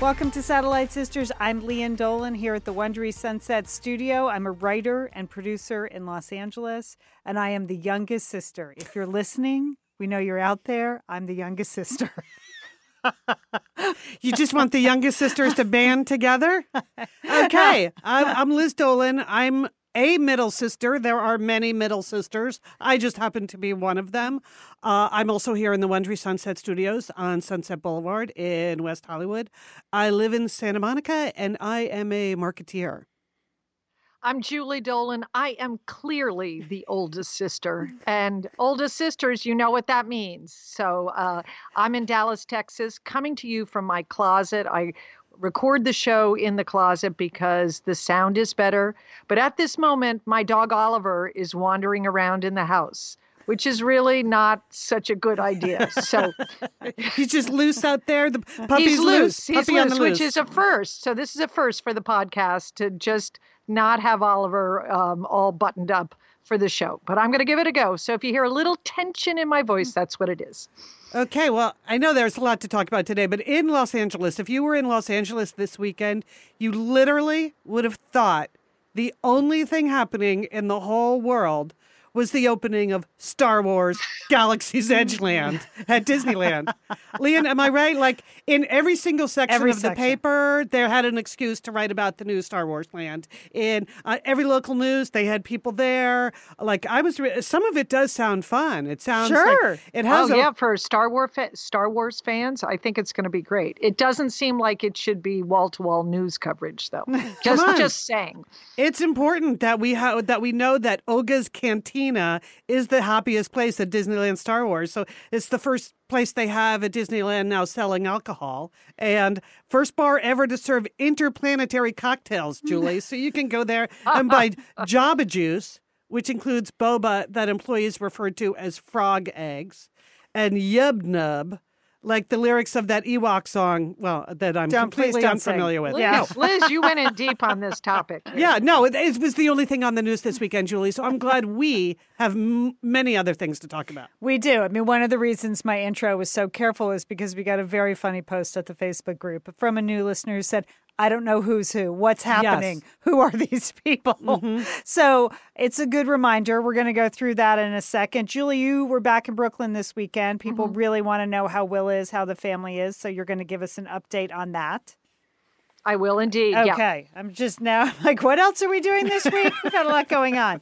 Welcome to Satellite Sisters. I'm Lian Dolan here at the Wondery Sunset Studio. I'm a writer and producer in Los Angeles, and I am the youngest sister. If you're listening, we know you're out there. I'm the youngest sister. you just want the youngest sisters to band together? Okay. I'm, I'm Liz Dolan. I'm a middle sister. There are many middle sisters. I just happen to be one of them. Uh, I'm also here in the Wondery Sunset Studios on Sunset Boulevard in West Hollywood. I live in Santa Monica and I am a marketeer. I'm Julie Dolan. I am clearly the oldest sister. And oldest sisters, you know what that means. So uh, I'm in Dallas, Texas, coming to you from my closet. I record the show in the closet because the sound is better. But at this moment, my dog Oliver is wandering around in the house. Which is really not such a good idea. So he's just loose out there. The puppy's he's loose. loose. He's Puppy loose, which is a first. So this is a first for the podcast to just not have Oliver um, all buttoned up for the show. But I'm going to give it a go. So if you hear a little tension in my voice, that's what it is. Okay, well, I know there's a lot to talk about today, but in Los Angeles, if you were in Los Angeles this weekend, you literally would have thought the only thing happening in the whole world was the opening of Star Wars Galaxy's Edge Land at Disneyland. Lian, am I right? Like in every single section Every of the paper, they had an excuse to write about the new Star Wars land. In uh, every local news, they had people there. Like I was, re- some of it does sound fun. It sounds Sure. like it has oh a, yeah, for Star Wars fa- Star Wars fans, I think it's going to be great. It doesn't seem like it should be wall to wall news coverage though. just just saying. It's important that we ha- that we know that Oga's Is the happiest place at Disneyland Star Wars. So it's the first place they have at Disneyland now selling alcohol and first bar ever to serve interplanetary cocktails, Julie. so you can go there and buy Jabba juice, which includes boba that employees refer to as frog eggs, and Yub Nub. Like the lyrics of that Ewok song, well, that I'm Don't- completely don't sing. unfamiliar with. Liz, Yeah. Liz, you went in deep on this topic. Yeah, no, it, it was the only thing on the news this weekend, Julie. So I'm glad we have m- many other things to talk about. We do. I mean, one of the reasons my intro was so careful is because we got a very funny post at the Facebook group from a new listener who said, I don't know who's who. What's happening? Who are these people? Mm-hmm. So it's a good reminder. We're going to go through that in a second. Julie, you were back in Brooklyn this weekend. People mm-hmm. really want to know how Will is, how the family is. So you're going to give us an update on that. I will indeed. Yeah. Okay. I'm just now like, what else are we doing this week? We've got a lot going on.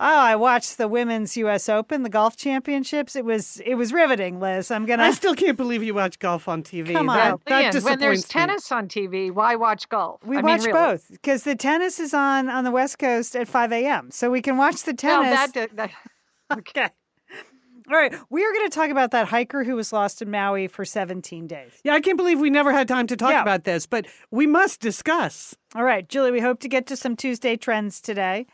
Oh, I watched the women's U.S. Open, the golf championships. It was it was riveting, Liz. I'm gonna. I still can't believe you watch golf on TV. Come That, on. that Lian, when there's me. tennis on TV, why watch golf? we I watch mean, really. both because the tennis is on on the West Coast at 5 a.m. So we can watch the No, tennis. that, that, okay. All right, we are going to talk about that hiker who was lost in Maui for 17 days. Yeah, I can't believe we never had time to talk Yeah. about this, but we must discuss. All right, Julie, we hope to get to some Tuesday trends today.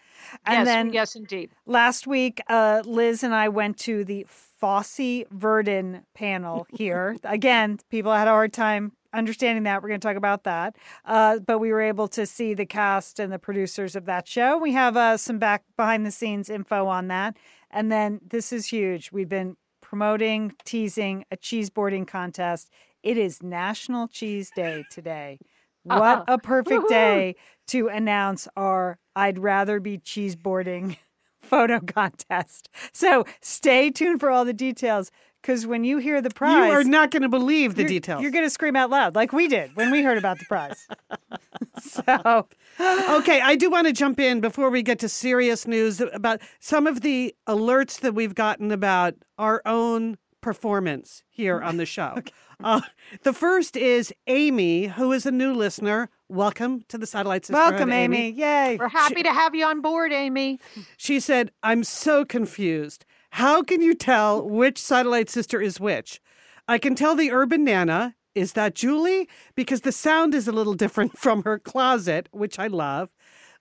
And yes, then yes, indeed. last week, uh, Liz and I went to the Fosse Verdon panel here. Again, people had a hard time understanding that. We're going to talk about that. Uh, but we were able to see the cast and the producers of that show. We have uh, some back behind the scenes info on that. And then this is huge. We've been promoting, teasing a cheese boarding contest. It is National Cheese Day today. What uh-huh. a perfect day to announce our I'd rather be cheeseboarding photo contest. So stay tuned for all the details because when you hear the prize, You are not going to believe the details. You're going to scream out loud like we did when we heard about the prize. so okay, I do want to jump in before we get to serious news about some of the alerts that we've gotten about our own performance here on the show. uh, the first is Amy, who is a new listener. Welcome to the Satellite Sisterhood. welcome, Amy. Yay. We're happy to have you on board, Amy. She said, I'm so confused. How can you tell which satellite sister is which? I can tell the urban nana. Is that Julie? Because the sound is a little different from her closet, which I love.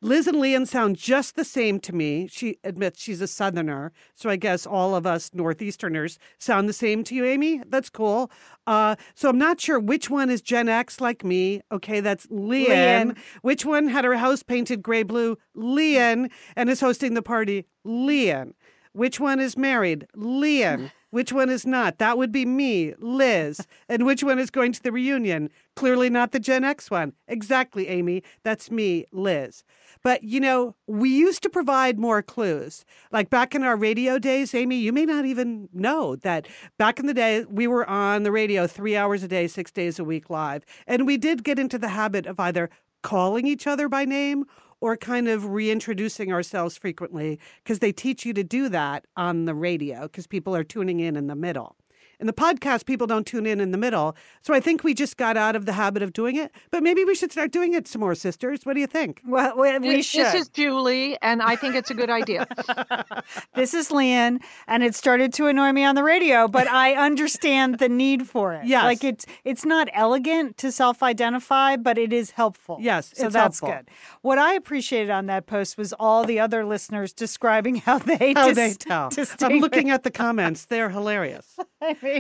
Liz and Lian sound just the same to me. She admits she's a southerner. So I guess all of us Northeasterners sound the same to you, Amy. That's cool. Uh, so I'm not sure which one is Gen X like me. Okay, that's Lian. Lian. Which one had her house painted gray blue? Lian. And is hosting the party? Lian. Which one is married? Lian. Which one is not? That would be me, Liz. And which one is going to the reunion? Clearly not the Gen X one. Exactly, Amy. That's me, Liz. But, you know, we used to provide more clues. Like back in our radio days, Amy, you may not even know that back in the day, we were on the radio three hours a day, six days a week live. And we did get into the habit of either calling each other by name or kind of reintroducing ourselves frequently because they teach you to do that on the radio because people are tuning in in the middle. In the podcast, people don't tune in in the middle. So I think we just got out of the habit of doing it. But maybe we should start doing it some more, sisters. What do you think? Well, we, we This- should. This is Julie, and I think it's a good idea. This is Lian, and it started to annoy me on the radio, but I understand the need for it. Yes. Like it's it's not elegant to self-identify, but it is helpful. Yes, So it's that's helpful. good. What I appreciated on that post was all the other listeners describing how they How dis- they tell. I'm looking at the comments. They're hilarious. I mean,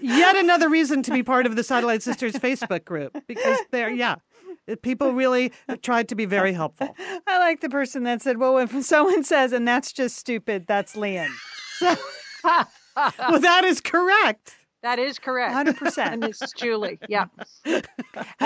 Yet another reason to be part of the Satellite Sisters Facebook group because they're, yeah, people really tried to be very helpful. I like the person that said, "Well, if someone says, and that's just stupid, that's Lian." Well, that is correct. That is correct. 100%. And it's Julie. Yeah. And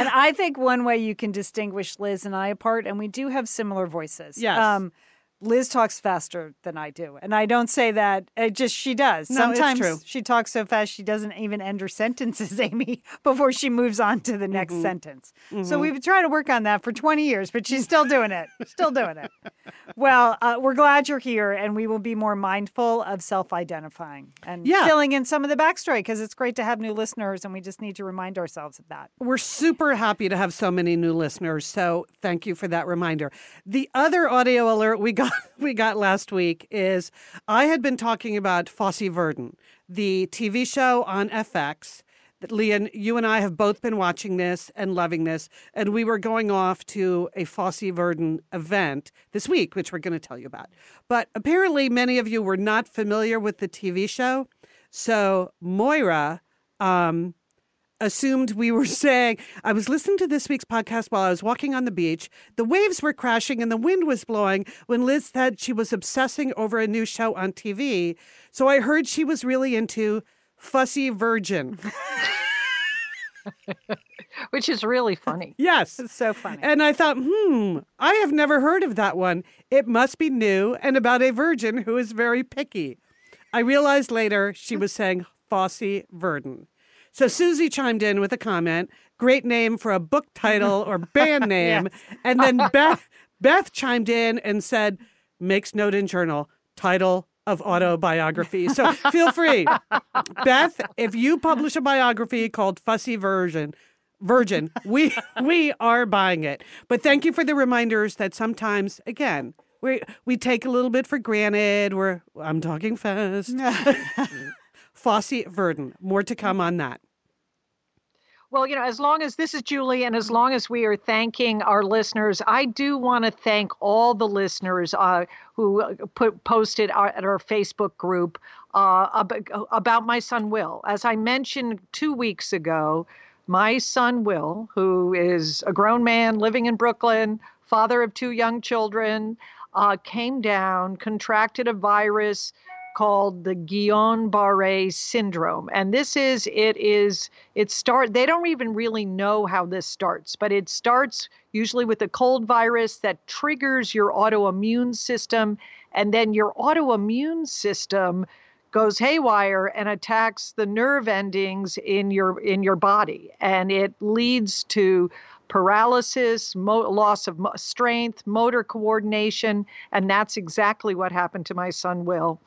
I think one way you can distinguish Liz and I apart, and we do have similar voices. Yes. Um, Liz talks faster than I do. And I don't say that, it just she does. No, it's Sometimes true. she talks so fast she doesn't even end her sentences, Amy, before she moves on to the next Mm-hmm. sentence. So we've been trying to work on that for 20 years, but she's still doing it. Still doing it. Well, uh, we're glad you're here, and we will be more mindful of self identifying and Yeah. filling in some of the backstory because it's great to have new listeners, and we just need to remind ourselves of that. We're super happy to have so many new listeners. So thank you for that reminder. The other audio alert we got we got last week is I had been talking about Fosse Verdon, the TV show on FX. Lian, you and I have both been watching this and loving this, and we were going off to a Fosse Verdon event this week, which we're going to tell you about. But apparently, many of you were not familiar with the TV show, so Moira um, assumed we were saying I was listening to this week's podcast while I was walking on the beach. The waves were crashing and the wind was blowing when Liz said she was obsessing over a new show on TV. So I heard she was really into Fussy Virgin. Which is really funny. Yes. It's so funny. And I thought, hmm, I have never heard of that one. It must be new and about a virgin who is very picky. I realized later she was saying Fosse Verdon. So Susie chimed in with a comment, great name for a book title or band name. And then Beth, Beth chimed in and said, makes note in journal, title of autobiography. So feel free. Beth, if you publish a biography called Fussy Version, Virgin, we we are buying it. But thank you for the reminders that sometimes, again, we we take a little bit for granted. We're I'm talking fast. Fosse Verdon. More to come on that. Well, you know, as long as this is Julie and as long as we are thanking our listeners, I do want to thank all the listeners uh, who uh, put posted our, at our Facebook group uh, about my son Will. As I mentioned two weeks ago, my son Will, who is a grown man living in Brooklyn, father of two young children, uh, came down, contracted a virus called the Guillain-Barré syndrome, and this is it is it start. They don't even really know how this starts, but it starts usually with a cold virus that triggers your autoimmune system, and then your autoimmune system goes haywire and attacks the nerve endings in your in your body and it leads to paralysis mo- loss of mo- strength motor coordination and that's exactly what happened to my son will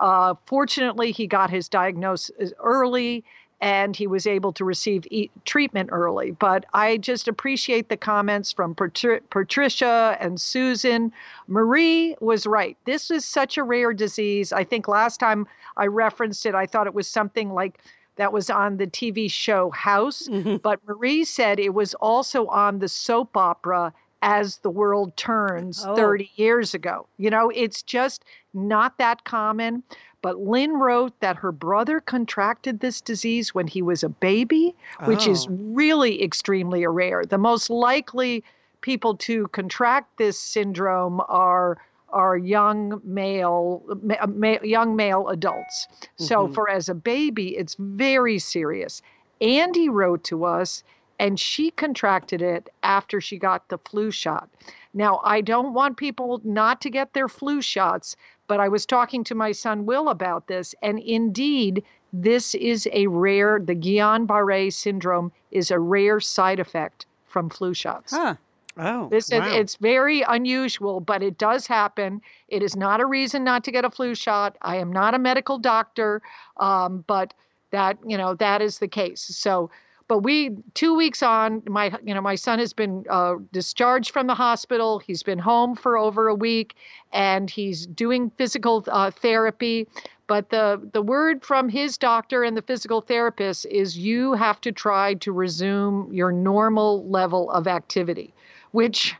uh, fortunately he got his diagnosis early and he was able to receive e- treatment early. But I just appreciate the comments from Patri- Patricia and Susan. Marie was right. This is such a rare disease. I think last time I referenced it, I thought it was something like that was on the TV show House. Mm-hmm. But Marie said it was also on the soap opera as the world turns oh. 30 years ago. You know, it's just not that common. But Lynn wrote that her brother contracted this disease when he was a baby, which oh. is really extremely rare. The most likely people to contract this syndrome are are young male ma- ma- young male adults. Mm-hmm. So for as a baby it's very serious. Andy wrote to us and she contracted it after she got the flu shot. Now, I don't want people not to get their flu shots, but I was talking to my son Will about this, and indeed, this is a rare, the Guillain Barre syndrome is a rare side effect from flu shots. Huh. Oh, this wow. it's very unusual, but it does happen. It is not a reason not to get a flu shot. I am not a medical doctor, um, but that you know that is the case. So but we two weeks on my you know my son has been uh, discharged from the hospital. He's been home for over a week and he's doing physical uh, therapy. But the the word from his doctor and the physical therapist is you have to try to resume your normal level of activity which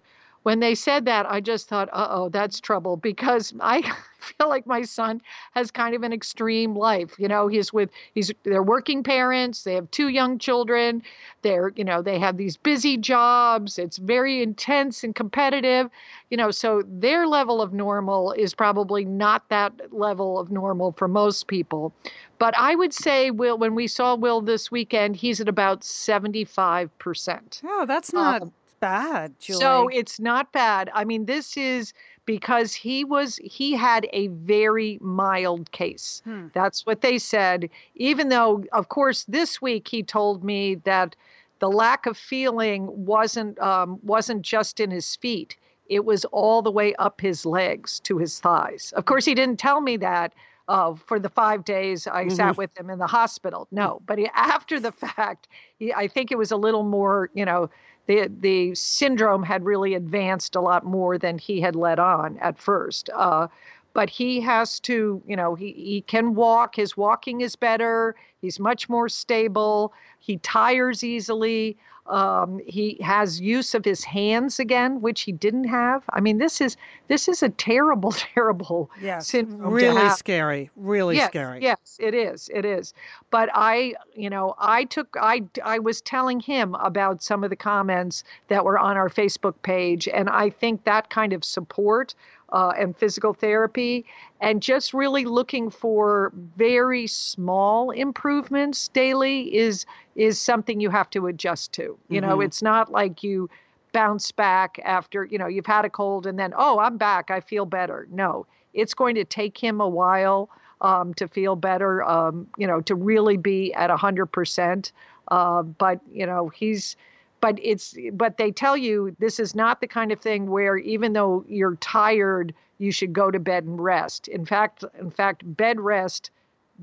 when they said that, I just thought, uh oh, that's trouble because I feel like my son has kind of an extreme life. You know, he's with, he's, they're working parents, they have two young children, they're, you know, they have these busy jobs, it's very intense and competitive, you know, so their level of normal is probably not that level of normal for most people. But I would say, Will, when we saw Will this weekend, he's at about 75%. Oh, that's not um, bad, Julie. So it's not bad. I mean, this is because he was he had a very mild case. Hmm. That's what they said. Even though, of course, this week he told me that the lack of feeling wasn't um, wasn't just in his feet. It was all the way up his legs to his thighs. Of course, he didn't tell me that uh, for the five days I mm-hmm. sat with him in the hospital. No, but he, after the fact, he, I think it was a little more, you know, the the syndrome had really advanced a lot more than he had let on at first. Uh, but he has to, you know, he, he can walk. His walking is better. He's much more stable. He tires easily. Um, he has use of his hands again, which he didn't have. I mean, this is this is a terrible, terrible yes, syndrome. Really scary. Really yes, scary. Yes, it is. It is. But I, you know, I took I I was telling him about some of the comments that were on our Facebook page, and I think that kind of support uh, and physical therapy, and just really looking for very small improvements daily is is something you have to adjust to. You mm-hmm. know, it's not like you bounce back after you know you've had a cold and then oh I'm back I feel better. No, it's going to take him a while um, to feel better. Um, you know, to really be at a hundred percent. Uh, but you know he's but it's but they tell you this is not the kind of thing where even though you're tired you should go to bed and rest. In fact in fact bed rest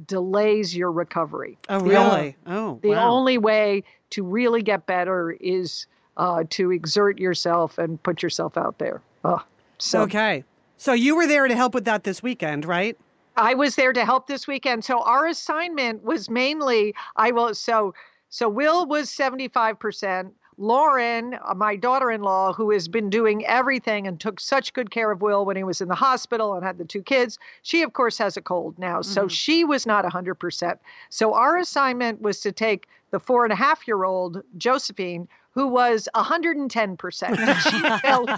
delays your recovery. Oh really? the, oh the wow. only way to really get better is uh, to exert yourself and put yourself out there. Oh, so okay. So you were there to help with that this weekend right? I was there to help this weekend. So our assignment was mainly i will so so will was 75% Lauren, uh, my daughter in law, who has been doing everything and took such good care of Will when he was in the hospital and had the two kids, she, of course, has a cold now. So mm-hmm. she was not 100%. So our assignment was to take the four and a half year old Josephine, who was 110%. she, felt,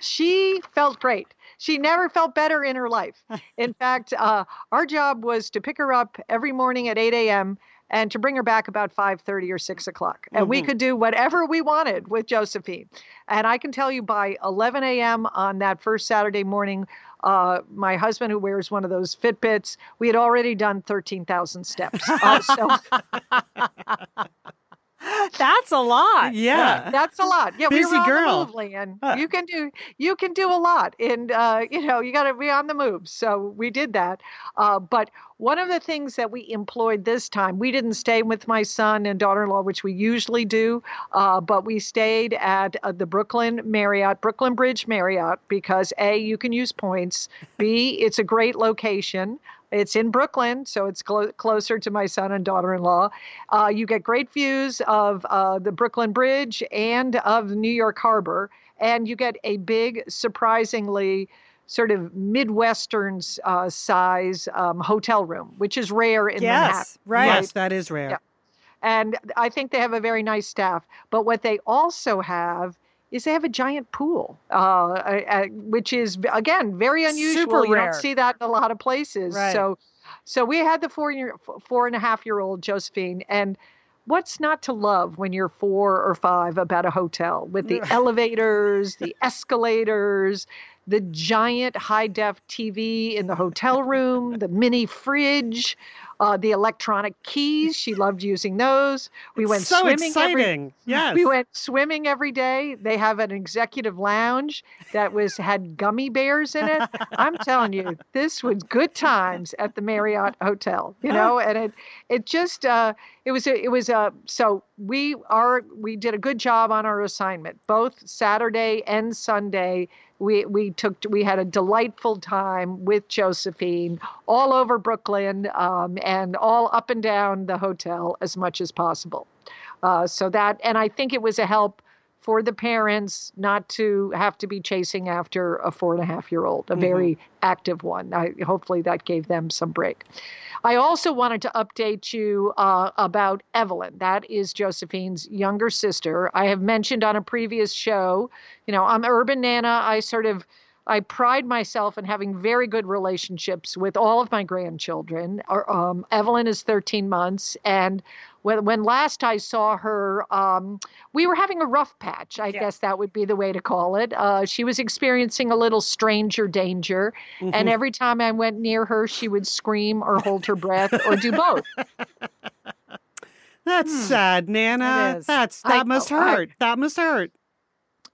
she felt great. She never felt better in her life. In fact, uh, our job was to pick her up every morning at 8 a.m and to bring her back about 5.30 or 6 o'clock. And we Mhm. could do whatever we wanted with josephine. And i can tell you by 11 a.m on that first saturday morning uh, my husband who wears one of those fitbits we had already done 13000 steps. Uh, so That's a lot. Yeah. That's a lot. Yeah, we Busy were on girl. the move, Lian. Huh. You can do you can do a lot, and uh, you know you got to be on the move. So we did that. Uh, but one of the things that we employed this time, we didn't stay with my son and daughter-in-law, which we usually do, uh, but we stayed at uh, the Brooklyn Marriott, Brooklyn Bridge Marriott, because a you can use points. B it's a great location. It's in Brooklyn, so it's clo- closer to my son and daughter-in-law. Uh, you get great views of uh, the Brooklyn Bridge and of New York Harbor, and you get a big, surprisingly sort of Midwestern uh, size um, hotel room, which is rare in Manhattan. Yes, right. Yes, that is rare. Yeah. And I think they have a very nice staff. But what they also have is they have a giant pool, uh, uh, which is again very unusual. Super you rare. don't see that in a lot of places. Right. So, so we had the four year, four and a half year old Josephine, and what's not to love when you're four or five about a hotel with the elevators, the escalators, the giant high def TV in the hotel room, the mini fridge, uh, the electronic keys. She loved using those. We went so swimming every exciting. yes. we went swimming every day. They have an executive lounge that was had gummy bears in it. I'm telling you, this was good times at the Marriott Hotel. You know, and it it just uh, it was a, it was a so we are we did a good job on our assignment both Saturday and Sunday. We we took we had a delightful time with Josephine all over Brooklyn um, and all up and down the hotel as much as possible. Uh, so that, and I think it was a help for the parents not to have to be chasing after a four and a half year old, a very active one. I, hopefully that gave them some break. I also wanted to update you uh, about Evelyn. That is Josephine's younger sister. I have mentioned on a previous show, you know, I'm urban nana. I sort of I pride myself in having very good relationships with all of my grandchildren. Um, Evelyn is 13 months, and when, when last I saw her, um, we were having a rough patch. I Yeah. guess that would be the way to call it. Uh, she was experiencing a little stranger danger, Mm-hmm. and every time I went near her, she would scream or hold her breath or do both. That's sad, Nana. That's I that must know, I- hurt. that must hurt.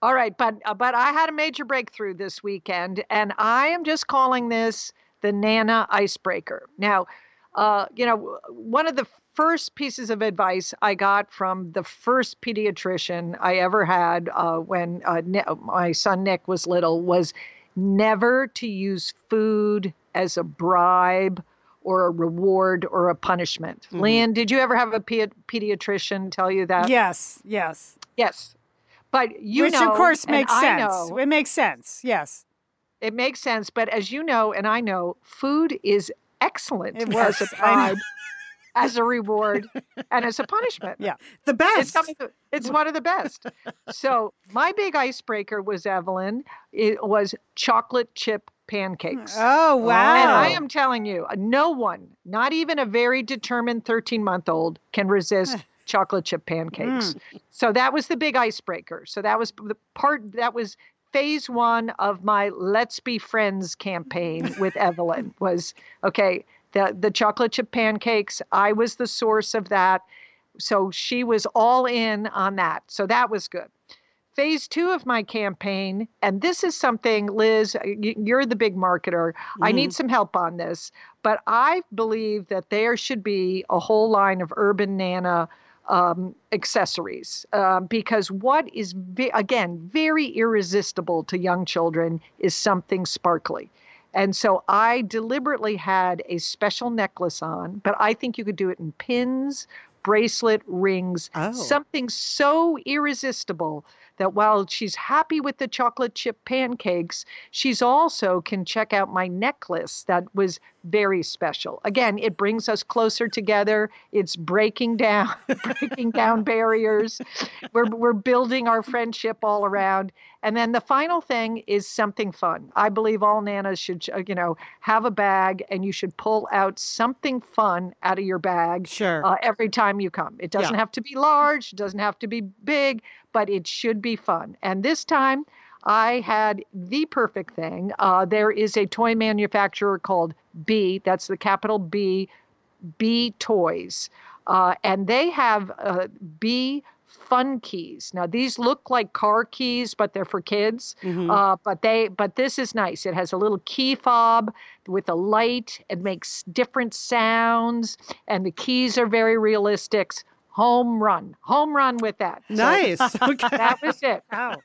All right, but uh, but I had a major breakthrough this weekend, and I am just calling this the Nana icebreaker. Now, uh, you know, one of the first pieces of advice I got from the first pediatrician I ever had uh, when uh, Ni- my son Nick was little was never to use food as a bribe or a reward or a punishment. Mhm. Lian, did you ever have a pe- pediatrician tell you that? Yes, yes. Yes. But you Which know, of course makes sense. know, It makes sense. Yes. it makes sense. But as you know, and I know, food is excellent It as a works. I know. bribe, as a reward, and as a punishment. Yeah. The best. the- it's one of the best. So my big icebreaker was Evelyn. It was chocolate chip pancakes. Hmm. Oh wow. And I am telling you, no one, not even a very determined 13 month old, can resist chocolate chip pancakes. Mm. So that was the big icebreaker. So that was the part that was phase one of my Let's Be Friends campaign with Evelyn was okay, the, the chocolate chip pancakes, I was the source of that. So she was all in on that. So that was good. Phase two of my campaign, and this is something, Liz, you're the big marketer. I need mm. some help on this, but I believe that there should be a whole line of Urban Nana um, accessories uh, because what is, ve- again, very irresistible to young children is something sparkly. And so I deliberately had a special necklace on, but I think you could do it in pins, bracelet, rings, Oh. something so irresistible that while she's happy with the chocolate chip pancakes, she's also can check out my necklace that was very special. Again, it brings us closer together. It's breaking down breaking down barriers. We're we're building our friendship all around. And then the final thing is something fun. I believe all nanas should, you know, have a bag and you should pull out something fun out of your bag Sure. uh, every time you come. It doesn't Yeah. have to be large, it doesn't have to be big, but it should be fun. And this time, I had the perfect thing. Uh, there is a toy manufacturer called B, that's the capital B, B Toys. Uh, and they have uh, B fun keys. Now these look like car keys, but they're for kids. Mhm. Uh, but they but this is nice. It has a little key fob with a light. It makes different sounds, and the keys are very realistic. Home run, home run with that. So nice. Okay. that was it. Wow.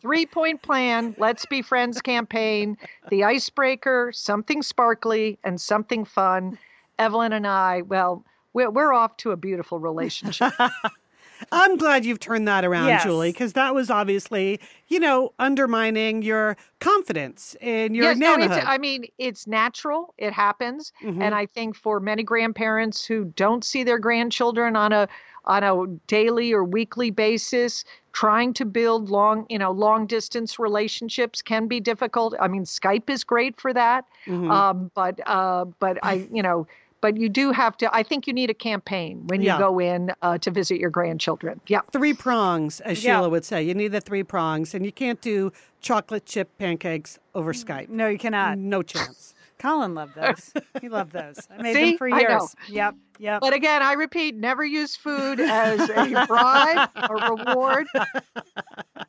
Three point plan. Let's be friends campaign. The icebreaker, something sparkly and something fun. Evelyn and I, well, we're, we're off to a beautiful relationship. I'm glad you've turned that around, Yes. Julie, because that was obviously, you know, undermining your confidence in your yes, no, nanahood. I mean, it's natural. It happens. Mhm. And I think for many grandparents who don't see their grandchildren on a on a daily or weekly basis, trying to build long, you know, long distance relationships can be difficult. I mean, Skype is great for that. Mhm. Um, but uh, but I, you know, but you do have to. I think you need a campaign when you Yeah. go in uh, to visit your grandchildren. Yeah. three prongs, as Yeah. Sheila would say. You need the three prongs, and you can't do chocolate chip pancakes over Skype. No, you cannot. No chance. Colin loved those. He loved those. I made See? them for I years. know. Yep. Yep. But again, I repeat, never use food as a bribe or reward.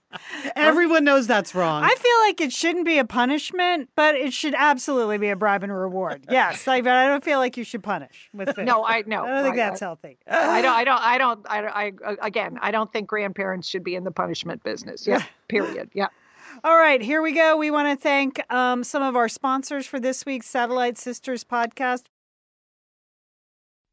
Everyone knows that's wrong. I feel like it shouldn't be a punishment, but it should absolutely be a bribe and a reward. Yes, like, but I don't feel like you should punish with food. No, I no. I don't think I- that's healthy. I don't. I don't. I don't. I, I uh, again. I don't think grandparents should be in the punishment business. Yeah. Period. Yeah. All right, here we go. We want to thank um, some of our sponsors for this week's Satellite Sisters podcast.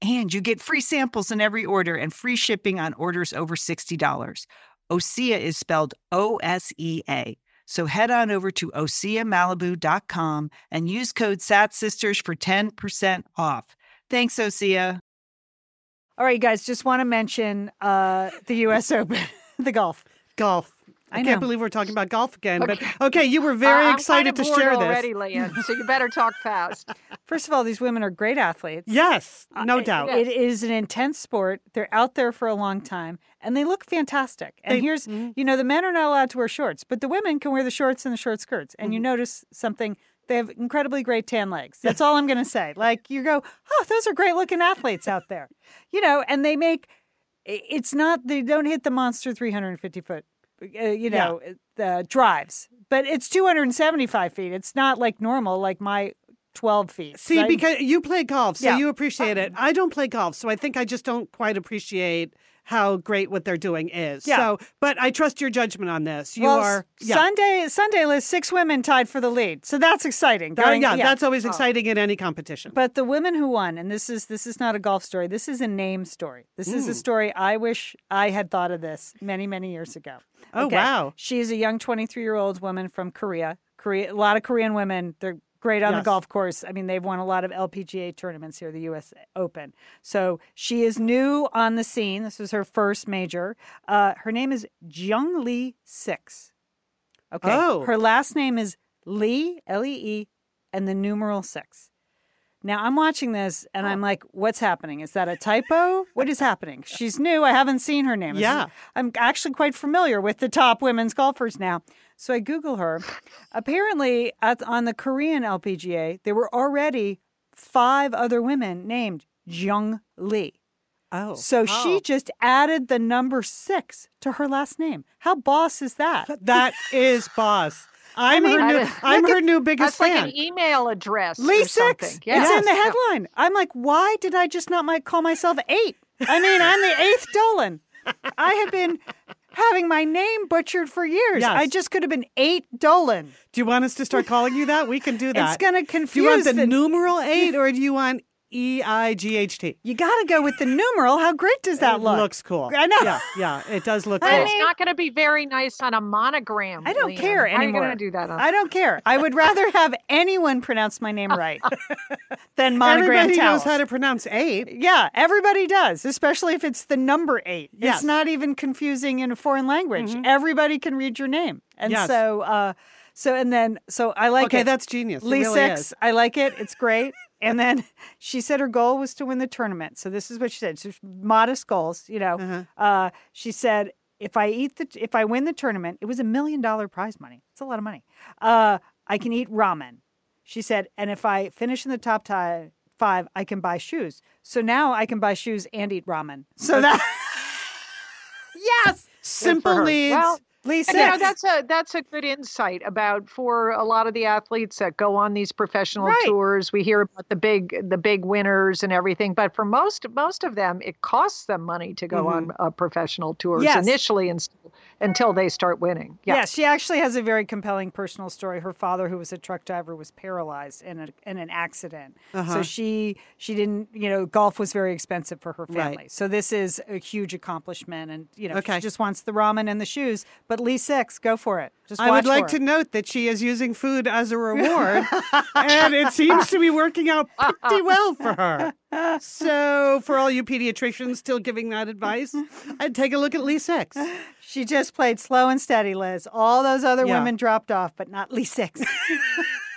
And you get free samples in every order and free shipping on orders over $60. Osea is spelled O S E A. So head on over to OseaMalibu.com and use code SATSisters for 10% off. Thanks, Osea. All right, you guys, just want to mention uh, the U.S. Open, the golf. golf. I, I can't know. believe we're talking about golf again. Okay. But okay, you were very I- I'm excited kind of to bored share already, this. Lian, so you better talk fast. First of all, these women are great athletes. Yes, no Uh, doubt. It is an intense sport. They're out there for a long time and they look fantastic. And They- here's, mhm. you know, the men are not allowed to wear shorts, but the women can wear the shorts and the short skirts. And Mm-hmm. you notice something. They have incredibly great tan legs. That's all I'm going to say. Like you go, oh, those are great looking athletes out there, you know, and they make. It's not, they don't hit the monster 350 foot, uh, you know, uh, drives, but it's 275 feet. It's not like normal, like my 12 feet. See, right? because you play golf, so Yeah. you appreciate it. I don't play golf, so I think I just don't quite appreciate how great what they're doing is. Yeah. So, but I trust your judgment on this. You well, are, yeah. Sunday. Sunday Liz six women tied for the lead, so that's exciting. That- Going- yeah, that's always exciting in any competition. But the women who won, and this is this is not a golf story. This is a name story. This is a Mm. story I wish I had thought of this many many years ago. Oh, Okay. wow. She's a young 23 year old woman from Korea. Korea, a lot of Korean women. They're great on the golf course. I mean, they've won a lot of LPGA tournaments here, the U.S. Open. So she is new on the scene. This is her first major. Uh, her name is Jung Lee Six. Okay. Oh. Her last name is Lee, L E E, and the numeral six. Now I'm watching this and I'm like, what's happening? Is that a typo? What is happening? She's new. I haven't seen her name. Yeah. I'm actually quite familiar with the top women's golfers now. So I Google her. Apparently, at, on the Korean LPGA, there were already five other women named Jung Lee. Oh. So she Oh. just added the number six to her last name. How boss is that? That is boss. I'm mean, her new, I'm her new biggest That's like fan. an email address. Lee or six. Yeah. It's in the Yeah. headline. I'm like, why did I just not might call myself eight? I mean, I'm the eighth Dolan. I have been having my name butchered for years. Yes. I just could have been eight Dolan. do you want us to start calling you that? We can do that. It's going to confuse. do you want the the numeral eight or do you want E I G H T? You got to go with the numeral. How great does that It look? Looks cool. I know. Yeah, yeah, it does look I cool. And mean- it's not going to be very nice on a monogram. I don't Lian. care How are you going to do that? On- I don't care. I would rather have anyone pronounce my name right than monogram Everybody knows how to pronounce eight. Yeah, everybody does, especially if it's the number eight. Yes. It's not even confusing in a foreign language. Everybody can read your name. And Yes. so, uh, so, and then, so I like okay, it. that's genius. Lee really Six, is. I like it. It's great. And then she said her goal was to win the tournament. So this is what she said. Just modest goals, you know. Uh-huh. Uh, she said, if I eat the, if I win the tournament, it was a million dollar prize money. It's a lot of money. Uh, I can eat ramen. She said, and if I finish in the top ti- five, I can buy shoes. So now I can buy shoes and eat ramen. So that, yes, Simple needs. Well, Lee And, you know that's a that's a good insight about for a lot of the athletes that go on these professional Right. tours. We hear about the big the big winners and everything, but for most most of them, it costs them money to go on uh, professional tours Yes. initially and, until they start winning. Yeah. Yeah, she actually has a very compelling personal story. Her father, who was a truck driver, was paralyzed in, a, in an accident. Uh-huh. So she she didn't, you know, golf was very expensive for her Right. family. So this is a huge accomplishment, and you know, Okay. she just wants the ramen and the shoes. But Lee Six, go for it. Just I would like for to note that she is using food as a reward, and it seems to be working out pretty well for her. So, for all you pediatricians still giving that advice, I'd take a look at Lee Six. She just played slow and steady, Liz. All those other Yeah. women dropped off, but not Lee Six.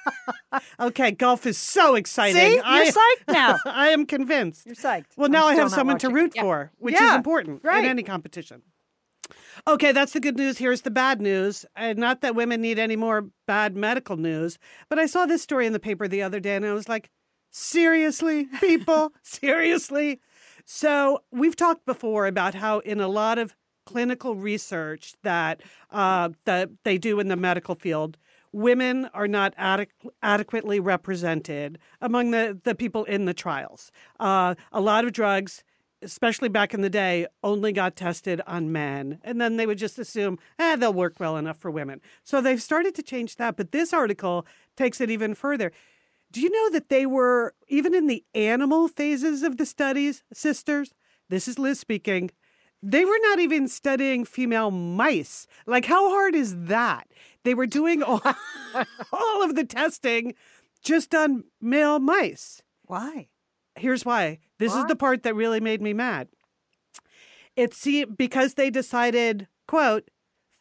Okay, golf is so exciting. See, you're I, psyched now. I am convinced. You're psyched. Well, now I have someone to root Yeah. for, which is important right. in any competition. Okay, that's the good news. Here's the bad news. And not that women need any more bad medical news, but I saw this story in the paper the other day and I was like, seriously, people? seriously? So, we've talked before about how in a lot of clinical research that uh, that they do in the medical field, women are not adequ- adequately represented among the, the people in the trials. Uh, a lot of drugs, especially back in the day, only got tested on men. And then they would just assume, eh, they'll work well enough for women. So they've started to change that. But this article takes it even further. Do you know that they were, even in the animal phases of the studies, sisters? This is Liz speaking. They were not even studying female mice. Like, how hard is that? They were doing all, all of the testing just on male mice. Why? Here's why. This is the part that really made me mad. It's see, because they decided, quote,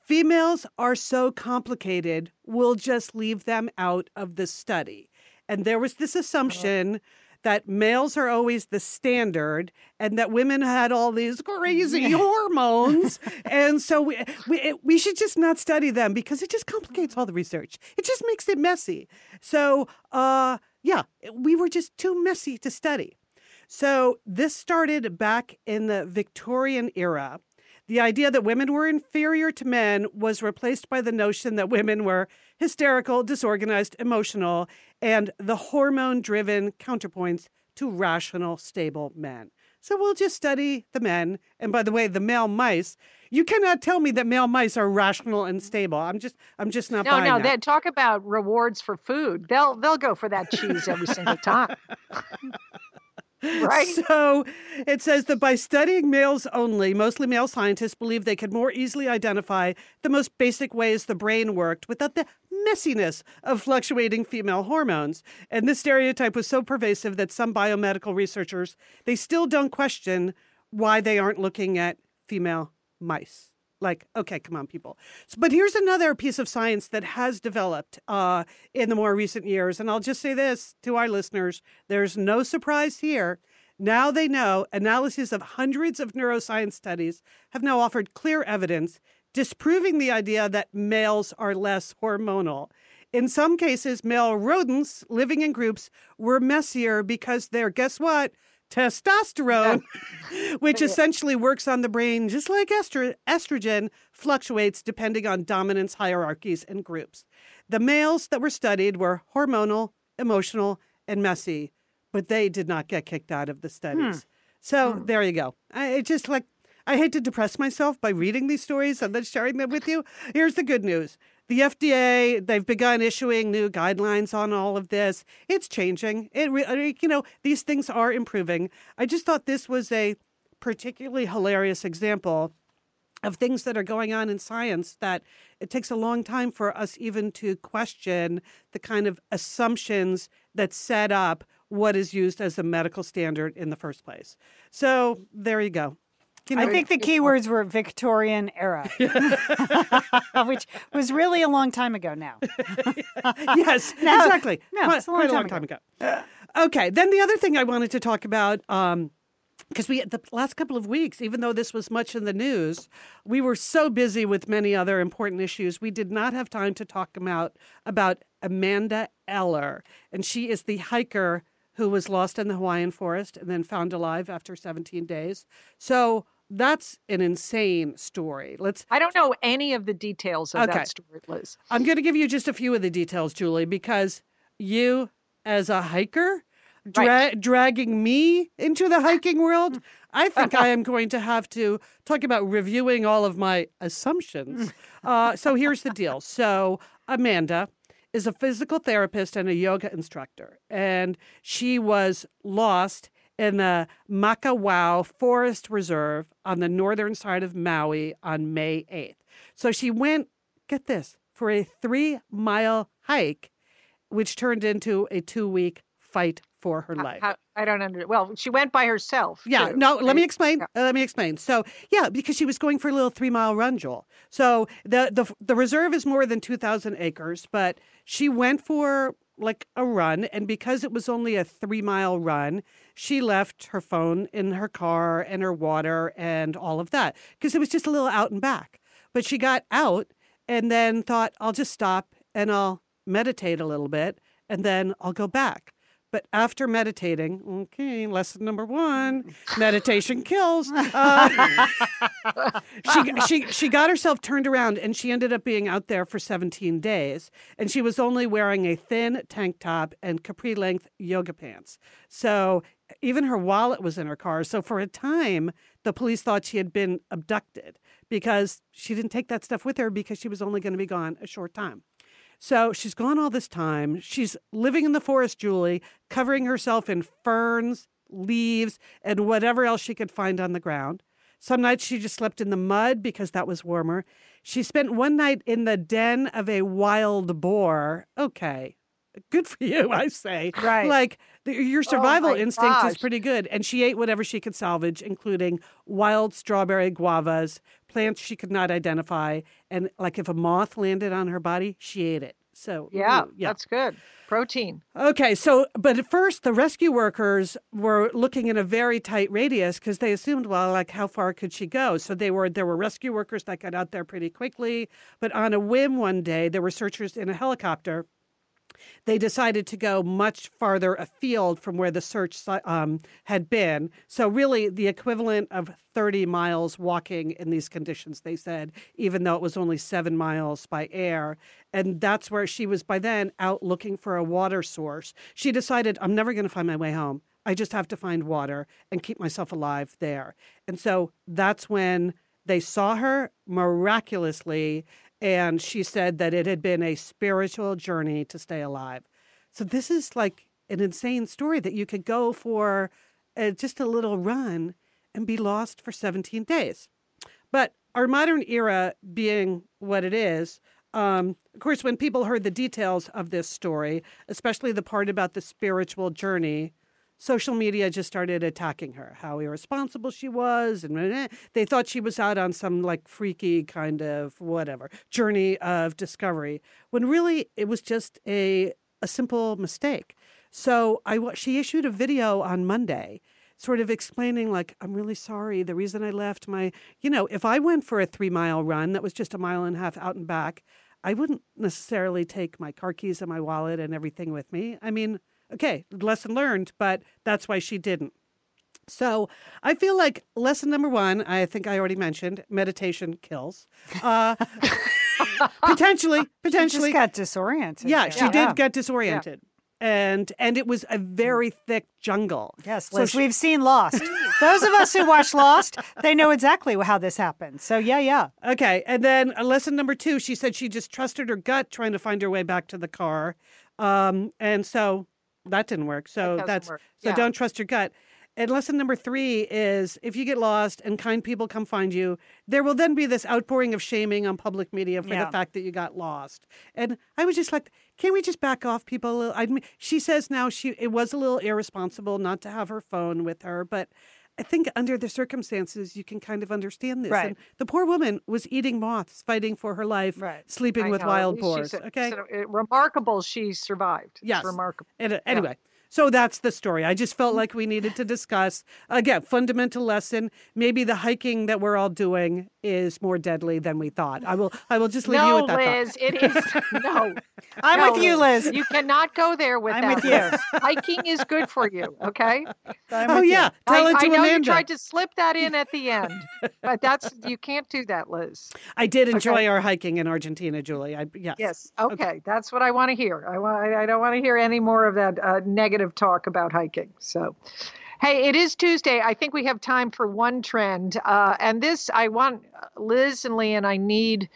Females are so complicated, we'll just leave them out of the study. And there was this oh. assumption that males are always the standard and that women had all these crazy hormones. And so we, we, we should just not study them because it just complicates all the research. It just makes it messy. So, uh, yeah, we were just too messy to study. So this started back in the Victorian era. The idea that women were inferior to men was replaced by the notion that women were hysterical, disorganized, emotional, and the hormone driven counterpoints to rational, stable men. So we'll just study the men. And by the way, the male mice, you cannot tell me that male mice are rational and stable. I'm just I'm just not No, buying no, that. they talk about rewards for food. They'll they'll go for that cheese every single time. Right? So it says that by studying males only, mostly male scientists believe they could more easily identify the most basic ways the brain worked without the messiness of fluctuating female hormones. And this stereotype was so pervasive that some biomedical researchers they still don't question why they aren't looking at female mice. Like, okay, come on, people. So, but here's another piece of science that has developed uh, in the more recent years. And I'll just say this to our listeners there's no surprise here. Now they know analyses of hundreds of neuroscience studies have now offered clear evidence disproving the idea that males are less hormonal. In some cases, male rodents living in groups were messier because they're, guess what? Testosterone, which essentially works on the brain just like estro- estrogen, fluctuates depending on dominance hierarchies and groups. The males that were studied were hormonal, emotional, and messy, but they did not get kicked out of the hmm. studies. So hmm. there you go. I it just like I hate to depress myself by reading these stories and then sharing them with you. Here's the good news. The FDA, they've begun issuing new guidelines on all of this. It's changing. It, re- uh, you know, these things are improving. I just thought this was a particularly hilarious example of things that are going on in science that it takes a long time for us even to question the kind of assumptions that set up what is used as a medical standard in the first place. So there you go. You know, I think the key words were Victorian era, which was really a long time ago now. yes, No, exactly. no, quite, it's a long quite a long time time ago. Okay, then the other thing I wanted to talk about, um, because we the last couple of weeks, even though this was much in the news, we were so busy with many other important issues, we did not have time to talk about about Amanda Eller, and she is the hiker who was lost in the Hawaiian forest and then found alive after 17 days. So that's an insane story. Let's I don't know any of the details of Okay. that story, Liz. I'm going to give you just a few of the details, Julie, because you, as a hiker, dra- Right. dragging me into the hiking world, I think I am going to have to talk about reviewing all of my assumptions. Uh, so here's the deal. So, Amanda is a physical therapist and a yoga instructor, and she was lost in the Makawao Forest Reserve on the northern side of Maui on May 8th. So she went, get this, for a three mile hike, which turned into a two week fight for her life. How, I don't understand. Well, she went by herself. Yeah, too, no, let me explain. Yeah. Uh, let me explain. So, yeah, because she was going for a little three mile run, Joel. So the the the reserve is more than two thousand acres, but she went for like a run, and because it was only a three mile run, she left her phone in her car and her water and all of that because it was just a little out and back. But she got out and then thought, I'll just stop and I'll meditate a little bit, and then I'll go back. But after meditating, okay, lesson number one: meditation kills. Uh, she she she got herself turned around, and she ended up being out there for 17 days, and she was only wearing a thin tank top and capri length yoga pants. So even her wallet was in her car. So for a time, the police thought she had been abducted because she didn't take that stuff with her because she was only going to be gone a short time. So she's gone all this time. She's living in the forest, Julie, covering herself in ferns, leaves, and whatever else she could find on the ground. Some nights she just slept in the mud because that was warmer. She spent one night in the den of a wild boar. Okay, good for you, I say. Right. Like the, your oh survival Oh instinct is pretty good. And she ate whatever she could salvage, including wild strawberry guavas, plants she could not identify. And like if a moth landed on her body, she ate it. So, Yeah, yeah. that's good. Protein. Okay, so but at first the rescue workers were looking in a very tight radius because they assumed, well, like how far could she go? So they were there were rescue workers that got out there pretty quickly, but on a whim one day there were searchers in a helicopter. They decided to go much farther afield from where the search um, had been. So, really, the equivalent of 30 miles walking in these conditions, they said, even though it was only seven miles by air. And that's where she was by then out looking for a water source. She decided, I'm never going to find my way home. I just have to find water and keep myself alive there. And so that's when they saw her miraculously. And she said that it had been a spiritual journey to stay alive. So this is like an insane story that you could go for uh, just a little run and be lost for 17 days. But our modern era being what it is, um, of course, when people heard the details of this story, especially the part about the spiritual journey, social media just started attacking her, how irresponsible she was, and eh, they thought she was out on some like freaky kind of whatever journey of discovery, when really it was just a a simple mistake. So I she issued a video on Monday sort of explaining like i'm really sorry the reason i left my you know if i went for a three mile run that was just a mile and a half out and back i wouldn't necessarily take my car keys and my wallet and everything with me i mean okay lesson learned but that's why she didn't so i feel like lesson number one i think i already mentioned meditation kills uh, potentially She potentially just got disoriented. yeah there. she did get disoriented and and it was a very thick jungle Yes, So she- we've seen Lost. Those of us who watch Lost, they know exactly how this happened. So yeah, yeah. Okay. And then uh, lesson number two, she said she just trusted her gut trying to find her way back to the car. Um, and so that didn't work. So doesn't that's work. so Yeah. don't trust your gut. And lesson number three is if you get lost and kind people come find you, there will then be this outpouring of shaming on public media for Yeah. the fact that you got lost. And I was just like, can we just back off people? I mean, she says now she it was a little irresponsible not to have her phone with her, but I think under the circumstances you can kind of understand this. Right. And the poor woman was eating moths, fighting for her life, Right. sleeping I with know, wild boars. Okay. so, uh, remarkable she survived. It's Yes. remarkable. And, uh, anyway, so that's the story. I just felt like we needed to discuss again fundamental lesson. Maybe the hiking that we're all doing is more deadly than we thought. I will. I will just leave you No, with that thought. Liz, it is no. I'm no, with you, Liz. You cannot go there with I'm that. with you. Hiking is good for you. Okay. I'm Oh with you. yeah, tell I, it to I know Amanda. you tried to slip that in at the end, but that's you can't do that, Liz. I did enjoy Okay. our hiking in Argentina, Julie. I, yes. Yes. Okay. That's what I want to hear. I want. I don't want to hear any more of that uh, negative talk about hiking. So, hey, it is Tuesday. I think we have time for one trend, uh, and this I want Liz and Lee, and I need.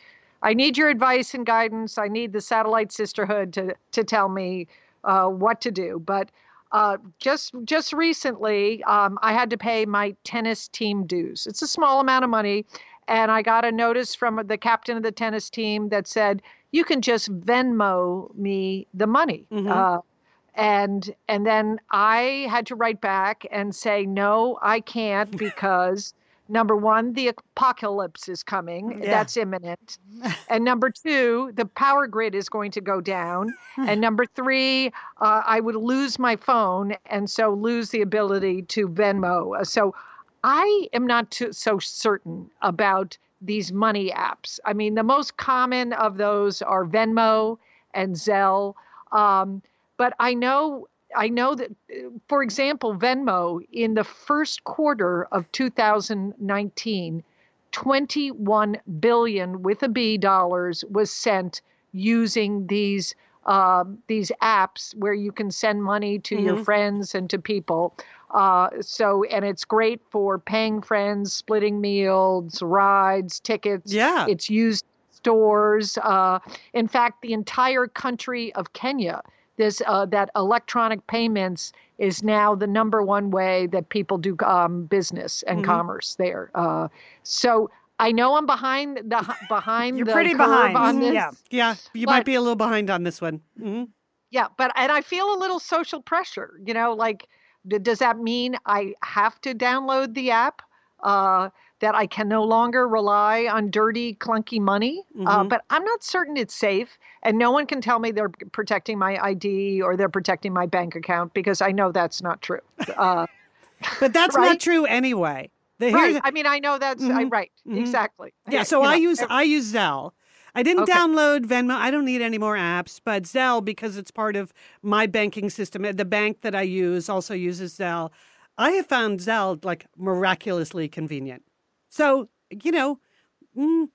I need your advice and guidance. I need the satellite sisterhood to to tell me uh, what to do. But uh, just just recently, um, I had to pay my tennis team dues. It's a small amount of money, and I got a notice from the captain of the tennis team that said you can just Venmo me the money. Mhm. Uh, and and then I had to write back and say no, I can't because number one, the apocalypse is coming. Yeah. That's imminent. and number two, the power grid is going to go down. and number three, uh, I would lose my phone and so lose the ability to Venmo. Uh, So I am not too, so certain about these money apps. I mean, the most common of those are Venmo and Zelle. Um, but I know I know that, for example, Venmo in the first quarter of 2019, 21 billion with a B dollars was sent using these uh, these apps where you can send money to your Mhm. friends and to people. Uh, so, and it's great for paying friends, splitting meals, rides, tickets. Yeah. It's used stores. Uh, in fact, the entire country of Kenya, this uh, that electronic payments is now the number one way that people do um, business and Mhm. commerce there. Uh, so I know I'm behind the behind You're the pretty curve behind. on Mhm. this. Yeah. Yeah, you might be a little behind on this one. hmm yeah, but and I feel a little social pressure. You know, like does that mean I have to download the app? Uh, that I can no longer rely on dirty, clunky money. Uh, Mhm. but I'm not certain it's safe, and no one can tell me they're protecting my ID or they're protecting my bank account because I know that's not true. Uh, But that's Right? not true anyway. The, right. I mean, I know that's I, Mhm. right. Mhm. Exactly. yeah, so you I know, use I use Zelle. I didn't Okay. download Venmo. I don't need any more apps, but Zelle because it's part of my banking system. The bank that I use also uses Zelle. I have found Zelle like miraculously convenient. So you know, mm,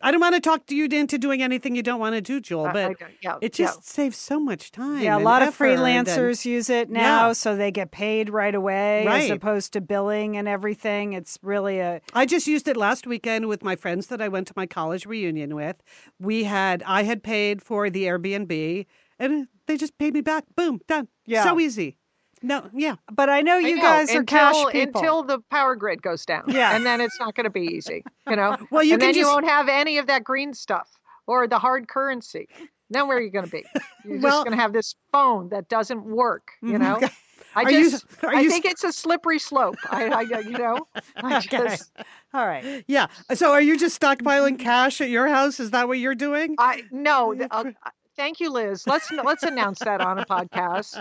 I don't want to talk to you into doing anything you don't want to do, Joel, but I don't- yeah, it yeah. just saves so much time. Yeah, a lot of effort and- freelancers use it now, Yeah. so they get paid right away as opposed to billing and everything. It's really a I just used it last weekend with my friends that I went to my college reunion with. We had I had paid for the Airbnb and they just paid me back. Boom, done. Yeah. So easy. No, yeah. But I know I you know, guys are until, cash people. until the power grid goes down. Yeah. and then it's not going to be easy. You know. Well, you and can then you won't have any of that green stuff or the hard currency. Then where are you going to be? You're Well- just going to have this phone that doesn't work. You know. I you- just, are I you- think it's a slippery slope. I, I you know, I Okay. just, All right. Yeah. So are you just stockpiling cash at your house? Is that what you're doing? I no. uh, thank you, Liz. Let's let's announce that on a podcast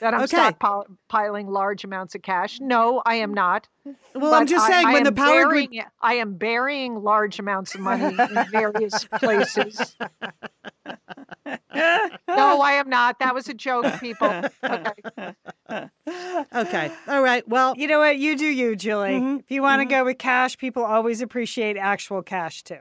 that I'm Okay. stockpiling large amounts of cash. No, I am not. Well, I'm just I- saying I when the am power grid burying, I am burying large amounts of money in various places. No, I am not. That was a joke, people. Okay. Okay. All right. Well, You know what? You do you, Julie. Mhm, If you want to go with cash, people always appreciate actual cash too.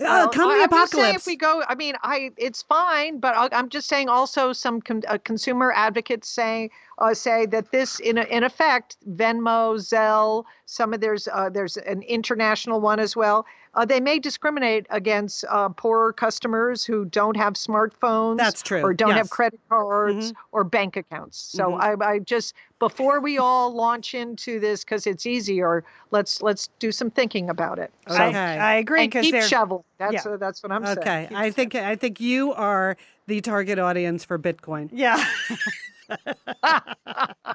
Uh, Well, come I- the I'm just saying apocalypse. if we go, I mean, I it's fine, but I- I'm just saying also some con- uh, consumer advocates say uh, say that this in in effect Venmo, Zelle, some of there's uh, there's an international one as well. Uh, they may discriminate against uh, poorer customers who don't have smartphones. That's true, Or don't yes. have credit cards or bank accounts. So I, I just before we all launch into this because it's easier, let's let's do some thinking about it. So, I, Okay. I agree and keep shoveling. That's yeah. uh, that's what I'm saying. Okay. Keep I think I think you are the target audience for Bitcoin. yeah.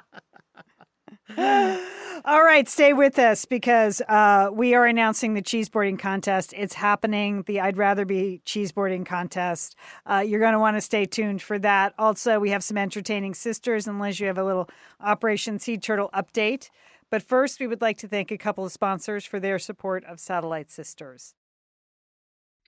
All right, stay with us because uh, we are announcing the cheeseboarding contest. It's happening, the I'd Rather Be Cheeseboarding contest. Uh, you're going to want to stay tuned for that. Also, we have some entertaining sisters, unless you have a little Operation Sea Turtle update. But first, we would like to thank a couple of sponsors for their support of Satellite Sisters.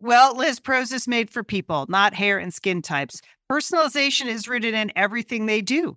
Well, Liz, Prose is made for people, not hair and skin types. Personalization mm. is rooted in everything they do,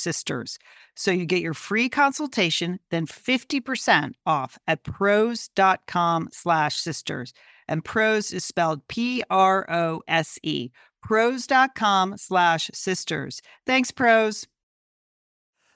sisters. So you get your free consultation, then 50% off at prose.com slash sisters. And Prose is spelled P R O S E. Prose.com slash sisters. Thanks, Prose.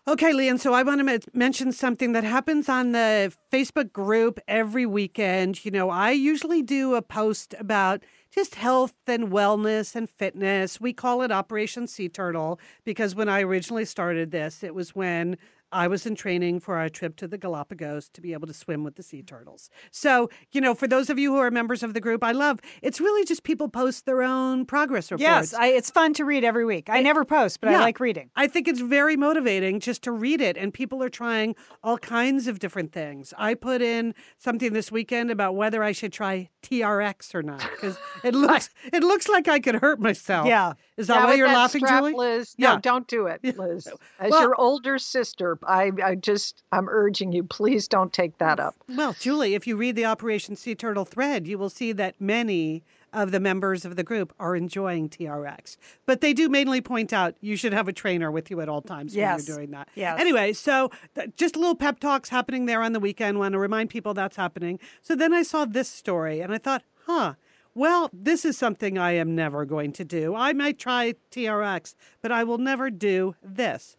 Okay, Lian. So I want to mention something that happens on the Facebook group every weekend. You know, I usually do a post about just health and wellness and fitness. We call it Operation Sea Turtle because when I originally started this, it was when I was in training for our trip to the Galapagos to be able to swim with the sea turtles. So, you know, for those of you who are members of the group, I love it's really just people post their own progress reports. Yes, I, it's fun to read every week. I, never post, but yeah. I like reading. I think it's very motivating just to read it, and people are trying all kinds of different things. I put in something this weekend about whether I should try TRX or not because it looks it looks like I could hurt myself. Yeah, is that yeah, why you're that laughing, strap, Julie? Liz. Yeah. No, don't do it, Liz. As Well- your older sister, I, I just, I'm urging you, please don't take that up. Well, Julie, if you read the Operation Sea Turtle thread, you will see that many of the members of the group are enjoying TRX. But they do mainly point out you should have a trainer with you at all times Yes. when you're doing that. Yes. Anyway, so th- just a little pep talks happening there on the weekend. Want to remind people that's happening. So then I saw this story and I thought, huh. Well, this is something I am never going to do. I might try TRX, but I will never do this.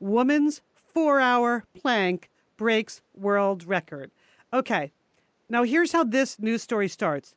Woman's four hour plank breaks world record. Okay, now here's how this news story starts.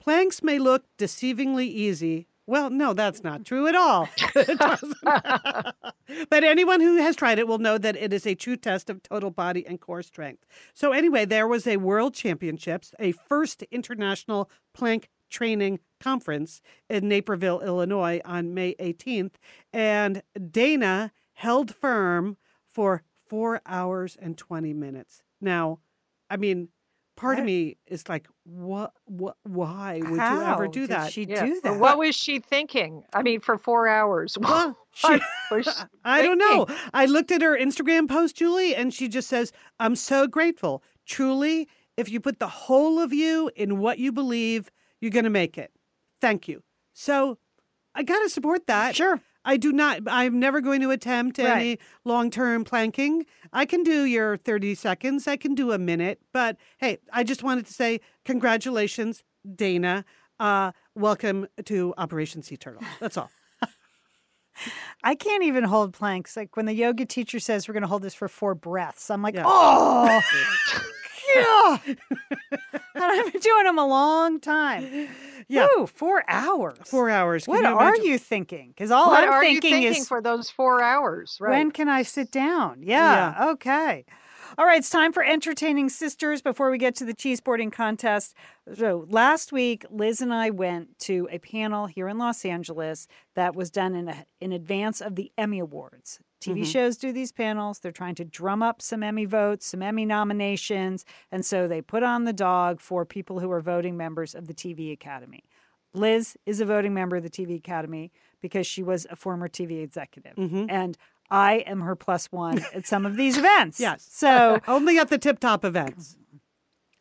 Planks may look deceivingly easy. Well, no, that's not true at all. But anyone who has tried it will know that it is a true test of total body and core strength. So, anyway, there was a world championships, a first international plank training conference in Naperville, Illinois on May 18th. And Dana held firm for four hours and 20 minutes. Now, I mean, part of me is like, what, what, why would How you ever do did that? She Yeah. do that. What was she thinking? I mean, for four hours. Well, What she I don't know. I looked at her Instagram post, Julie, and she just says, I'm so grateful. Truly, if you put the whole of you in what you believe, you're going to make it. Thank you. So I got to support that. Sure. I do not, I'm never going to attempt Right. any long term planking. I can do your 30 seconds, I can do a minute. But hey, I just wanted to say congratulations, Dana. Uh, welcome to Operation Sea Turtle. That's all. I can't even hold planks. Like when the yoga teacher says we're going to hold this for four breaths, I'm like, Yeah. oh, yeah. and I've been doing them a long time. Yeah. Ooh, four hours. Four hours. Can What you are you thinking? Because all what I'm are thinking, you thinking is for those four hours? Right. when can I sit down? Yeah. Okay. All right, it's time for entertaining sisters before we get to the cheese boarding contest. So, last week, Liz and I went to a panel here in Los Angeles that was done in, a, in advance of the Emmy Awards. TV mm-hmm. shows do these panels. They're trying to drum up some Emmy votes, some Emmy nominations. And so they put on the dog for people who are voting members of the TV Academy. Liz is a voting member of the TV Academy because she was a former TV executive. Mm-hmm. And I am her plus one at some of these events. Yes. So Only at the tip top events.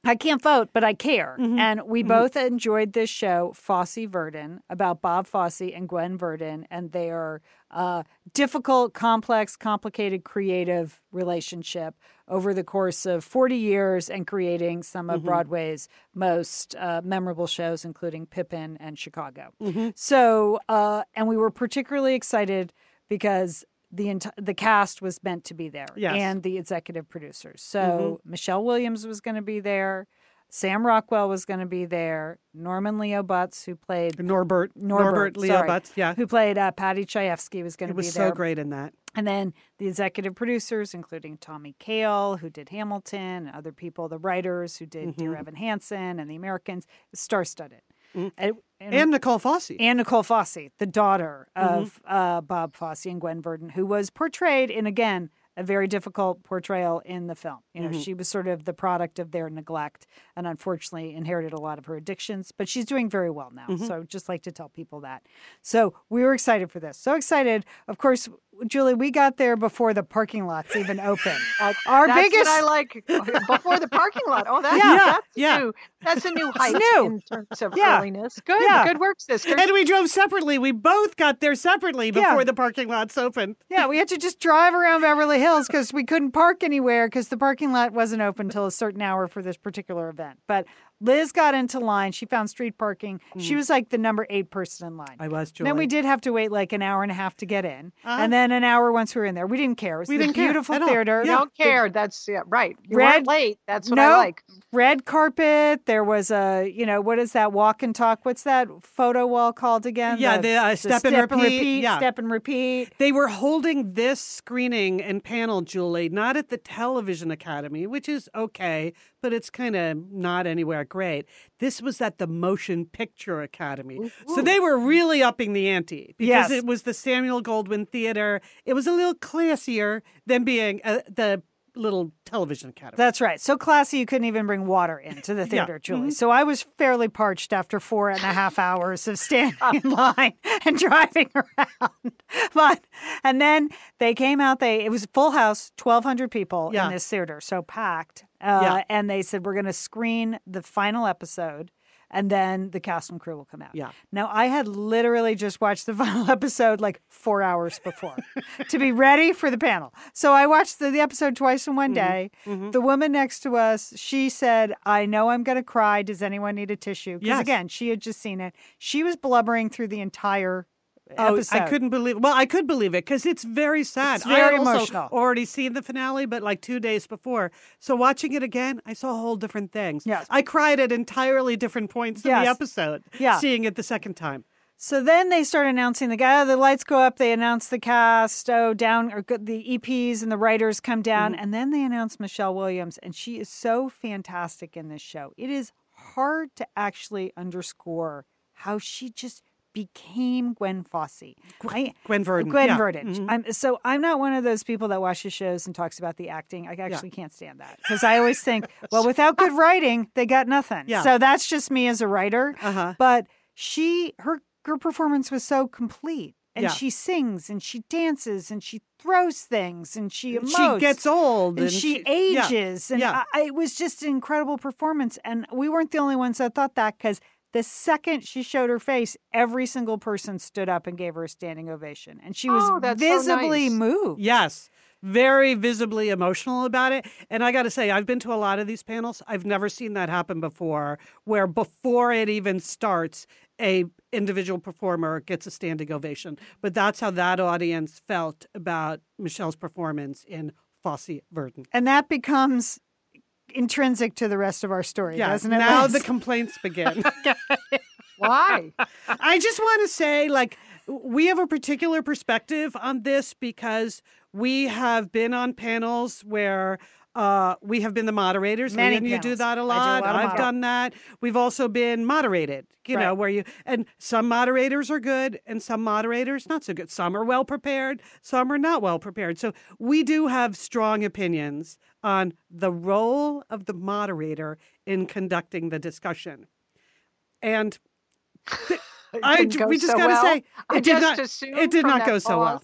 I can't vote, but I care. Mm-hmm. And we both enjoyed this show, Fosse Verdon, about Bob Fosse and Gwen Verdon and their uh, difficult, complex, complicated, creative relationship over the course of 40 years and creating some Mm-hmm. of Broadway's most uh, memorable shows, including Pippin and Chicago. Mm-hmm. So, uh, and we were particularly excited because the enti- the cast was meant to be there Yes. Mm-hmm. and the executive producers. So Michelle Williams was going to be there, Sam Rockwell was going to be there, Norman Leo Butz who played Norbert, Norbert, Leo sorry, Butz, yeah. who played uh, Paddy Chayefsky was going to be It was so great in that. And then the executive producers, including Tommy Kail, who did Hamilton, and other people, the writers who did Mm-hmm. Dear Evan Hansen and The Americans, star studded. And, and, Mm. And Nicole Fosse. and Nicole Fosse, the daughter Mm-hmm. of uh, Bob Fosse and Gwen Verdon, who was portrayed in, again, a very difficult portrayal in the film. You know, Mm-hmm. she was sort of the product of their neglect and unfortunately inherited a lot of her addictions, but she's doing very well now. Mm-hmm. So I just like to tell people that. So we were excited for this. So excited. Of course, Julie, we got there before the parking lots even opened. Uh, Our that's biggest what I like before the parking lot. Oh, that's, Yeah, that's yeah. new. That's a new height new. in terms of Yeah. earliness. Good, Yeah. good work, sister. And we drove separately. We both got there separately Yeah. before the parking lots opened. Yeah, we had to just drive around Beverly Hills because we couldn't park anywhere because the parking lot wasn't open until a certain hour for this particular event. But Liz got into line. She found street parking. She Mm. was like the number eight person in line. I was Julie. Then we did have to wait like an hour and a half to get in, Uh-huh. and then an hour once we were in there. We didn't care. It was We the didn't care beautiful all. theater. You don't care. That's yeah, right. You Red- weren't late. That's what No. I like. Red carpet. There was a, you know, what is that walk and talk? What's that photo wall called again? Yeah, the, uh, step and repeat. Yeah. Step and repeat. They were holding this screening and panel, Julie, not at the Television Academy, which is okay, but it's kind of not anywhere great. This was at the Motion Picture Academy. So they were really upping the ante because Yes. it was the Samuel Goldwyn Theater. It was a little classier than being uh, the little Television Academy. That's right. So classy, you couldn't even bring water into the theater, Yeah. Julie. Mhm. So I was fairly parched after four and a half hours of standing in line and driving around. But and then they came out. They it was full house, twelve hundred people Yeah. in this theater, so packed. Uh, Yeah. And they said we're going to screen the final episode. And then the cast and crew will come out. Yeah. Now, I had literally just watched the final episode like four hours before to be ready for the panel. So I watched the, the episode twice in one day. Mm-hmm. The woman next to us, she said, I know I'm going to cry. Does anyone need a tissue? Because Yes. again, she had just seen it. She was blubbering through the entire Oh, episode. I couldn't believe. Well, I could believe it because it's very sad. It's very I emotional. Already seen the finale, but like two days before. So watching it again, I saw whole different things. Yes. I cried at entirely different points in the episode. Yeah. seeing it the second time. So then they start announcing the guy. The lights go up. They announce the cast. Oh, down or the EPs and the writers come down, Mm-hmm. and then they announce Michelle Williams, and she is so fantastic in this show. It is hard to actually underscore how she just became Gwen Fosse. I- Gwen Verdon. Gwen yeah. Verdon. Mhm. I'm, so I'm not one of those people that watches shows and talks about the acting. I actually can't stand that because I always think, well, without good writing, they got nothing. Yeah. So that's just me as a writer. Uh-huh. But she, her, her performance was so complete. And Yeah. she sings and she dances and she throws things and she emotes. She gets old and, she, yeah. ages. And Yeah. I- it was just an incredible performance. And we weren't the only ones that thought that because the second she showed her face, every single person stood up and gave her a standing ovation. And she was Oh, that's so visibly nice. moved. Yes. Very visibly emotional about it. And I got to say, I've been to a lot of these panels. I've never seen that happen before, where before it even starts, a individual performer gets a standing ovation. But that's how that audience felt about Michelle's performance in Fosse Verdon. And that becomes intrinsic to the rest of our story, Yeah, doesn't it? now Liz? the complaints begin. Why? I just want to say, like, we have a particular perspective on this because we have been on panels where uh, we have been the moderators. Many Lian, you do that a I lot. I've moder- done that. We've also been moderated, you know, where you, and some moderators are good and some moderators not so good. Some are well prepared, some are not well prepared. So we do have strong opinions on the role of the moderator in conducting the discussion. And It I didn't j- go we just so gotta well. say, I it did not, it did not go so well.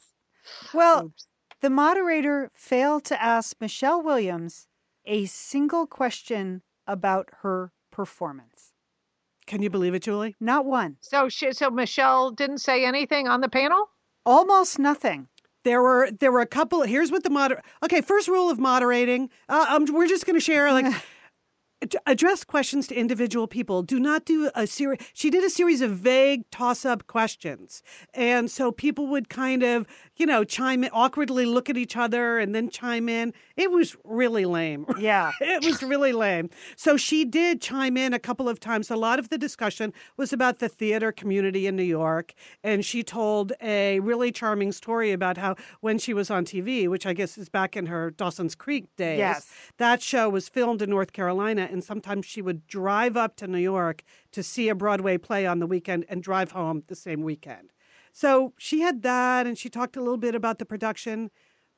well, Oops. the moderator failed to ask Michelle Williams a single question about her performance. Can you believe it, Julie? Not one. So she, so Michelle didn't say anything on the panel. Almost nothing. There were there were a couple. Here's what the moder. Okay, first rule of moderating. Uh, um, we're just going to share like. ad- Address questions to individual people. Do not do a series. She did a series of vague toss-up questions, and so people would kind of, you know, chime in, awkwardly look at each other and then chime in. It was really lame. Yeah. it was really lame. So she did chime in a couple of times. A lot of the discussion was about the theater community in New York. And she told a really charming story about how when she was on TV, which I guess is back in her Dawson's Creek days, Yes. that show was filmed in North Carolina. And sometimes she would drive up to New York to see a Broadway play on the weekend and drive home the same weekend. So she had that, and she talked a little bit about the production.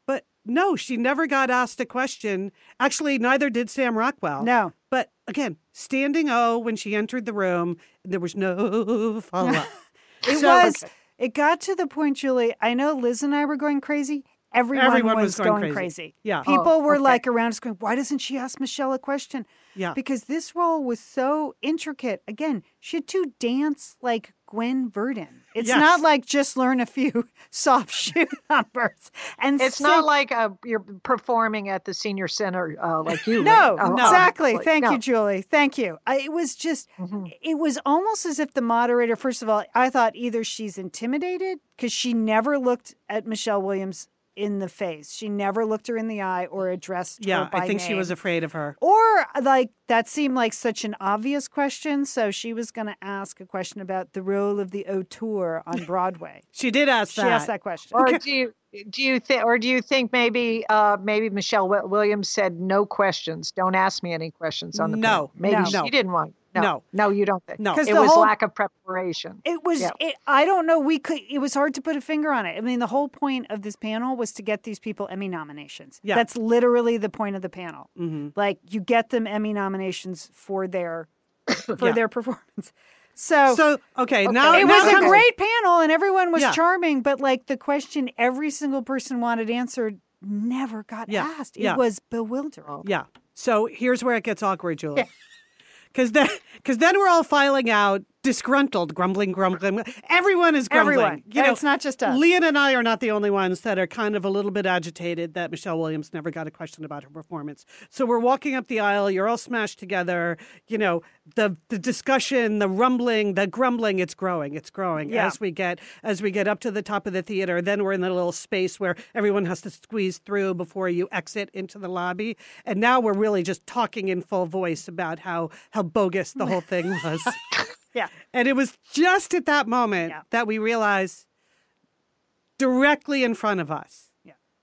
But no, she never got asked a question. Actually, neither did Sam Rockwell. No. But again, standing O when she entered the room, there was no follow up. It So- was. It got to the point, Julie. I know Liz and I were going crazy. Everyone, Everyone was, was going going, crazy. crazy. Yeah. People Oh, were okay. like around us going, "Why doesn't she ask Michelle a question?" Yeah. Because this role was so intricate. Again, she had to dance like Gwen Verdon. It's Yes. not like just learn a few soft shoe numbers. And It's sing- not like uh, you're performing at the senior center uh, like you. No, Lee. Oh, exactly. like, Thank no. you, Julie. Thank you. I, it was just, Mhm. it was almost as if the moderator, first of all, I thought either she's intimidated because she never looked at Michelle Williams in the face. She never looked her in the eye or addressed Yeah, her by I think she was afraid of her. Or like that seemed like such an obvious question, so she was going to ask a question about the role of the auteur on Broadway. She did ask she that. She asked that question. Or do you do you think or do you think maybe uh, maybe Michelle Williams said no questions, don't ask me any questions on the No, panel. Maybe no. she No. didn't want. No, No. no, you don't think. No. 'Cause it the was whole- lack of preparation. It was. Yeah. It, I don't know. We could. It was hard to put a finger on it. I mean, the whole point of this panel was to get these people Emmy nominations. Yeah. That's literally the point of the panel. hmm Like you get them Emmy nominations for their for Yeah. their performance. So, So okay, Okay. now it now was a great panel, and everyone was Yeah. charming. But like the question every single person wanted answered never got Yeah. asked. It Yeah. was bewildering. Yeah. So here's where it gets awkward, Julie. Because then, because then we're all filing out, disgruntled, grumbling, grumbling. Everyone is grumbling. Everyone. You know, it's not just us. Lian and I are not the only ones that are kind of a little bit agitated that Michelle Williams never got a question about her performance. So we're walking up the aisle. You're all smashed together. You know, the the discussion, the rumbling, the grumbling. It's growing. It's growing Yeah. as we get as we get up to the top of the theater. Then we're in the little space where everyone has to squeeze through before you exit into the lobby. And now we're really just talking in full voice about how how bogus the whole thing was. Yeah. And it was just at that moment Yeah. that we realized directly in front of us.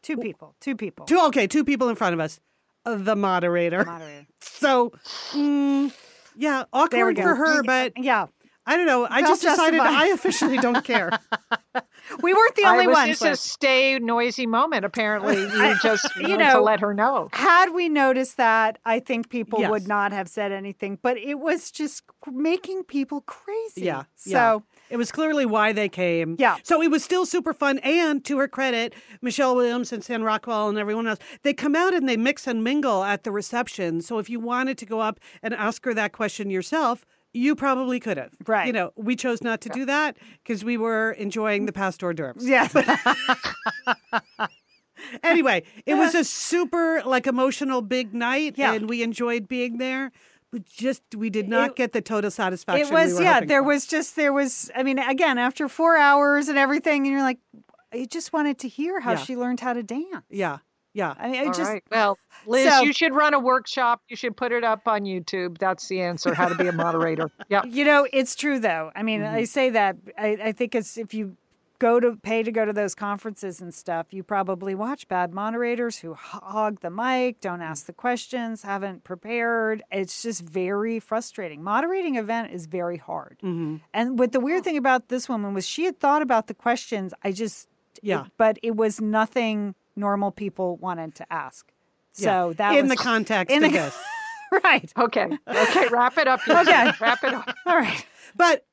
Two people. Two people. Two okay, two people in front of us. uh, The moderator. Moderator. So, mm, yeah, awkward for her, but Yeah. I don't know. I Felt just decided justified. I officially don't care. We weren't the I only was ones. just Liz. a stay noisy moment. Apparently, you just you know, to let her know. Had we noticed that, I think people Yes. would not have said anything, but it was just making people crazy. Yeah, So, yeah. It was clearly why they came. Yeah. So it was still super fun. And to her credit, Michelle Williams and Sam Rockwell and everyone else, they come out and they mix and mingle at the reception. So if you wanted to go up and ask her that question yourself, you probably could have. Right. You know, we chose not to do that because we were enjoying the past hors d'oeuvres. yeah. Anyway, it was a super like emotional big night Yeah. and we enjoyed being there. But just we did not It- get the total satisfaction. it was, we yeah, there for. was just, there was, I mean, again, after four hours and everything, and you're like, you just wanted to hear how Yeah. she learned how to dance. Yeah. Yeah. I mean, I All just, right. Well, Liz, So- you should run a workshop. You should put it up on YouTube. That's the answer. How to be a moderator. Yeah. You know, it's true though. I mean, I say that. I, I think it's if you go to pay to go to those conferences and stuff, you probably watch bad moderators who hog the mic, don't ask the questions, haven't prepared. It's just very frustrating. Moderating event is very hard. hmm And what the weird thing about this woman was she had thought about the questions. I just Yeah. but it was nothing normal people wanted to ask. So Yeah. that in was the context in of the- this. right. Okay. Okay. Wrap it up. Okay. Wrap it up. All right. But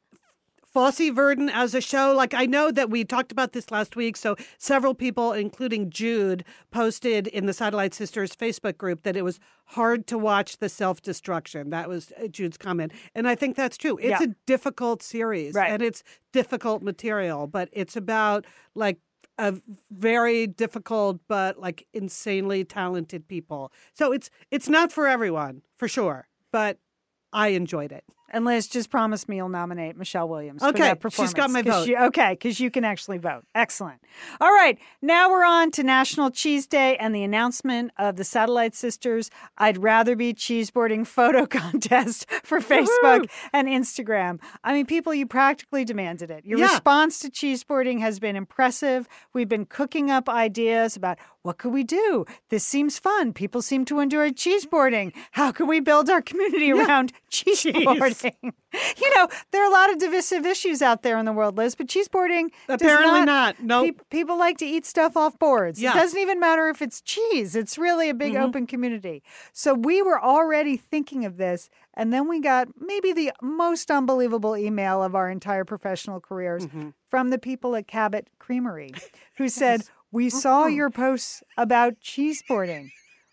Fosse Verdon as a show, like I know that we talked about this last week. So several people, including Jude, posted in the Satellite Sisters Facebook group that it was hard to watch the self destruction. That was uh, Jude's comment. And I think that's true. It's Yeah. a difficult series Right. and it's difficult material, but it's about like a very difficult but like insanely talented people. So it's it's not for everyone, for sure. But I enjoyed it. And Liz, just promise me you'll nominate Michelle Williams. for Okay, she's got my vote. you- okay, because you can actually vote. Excellent. All right, now we're on to National Cheese Day and the announcement of the Satellite Sisters. I'd rather be cheeseboarding photo contest for Facebook and Instagram. I mean, people, you practically demanded it. Your Yeah. response to cheeseboarding has been impressive. We've been cooking up ideas about what could we do. This seems fun. People seem to enjoy cheeseboarding. How can we build our community around cheeseboarding? you know, there are a lot of divisive issues out there in the world, Liz, but cheeseboarding Apparently not. Nope. Peop- people like to eat stuff off boards. Yeah. It doesn't even matter if it's cheese. It's really a big Mhm. open community. So we were already thinking of this, and then we got maybe the most unbelievable email of our entire professional careers Mhm. from the people at Cabot Creamery, who said, "We saw your posts about cheeseboarding.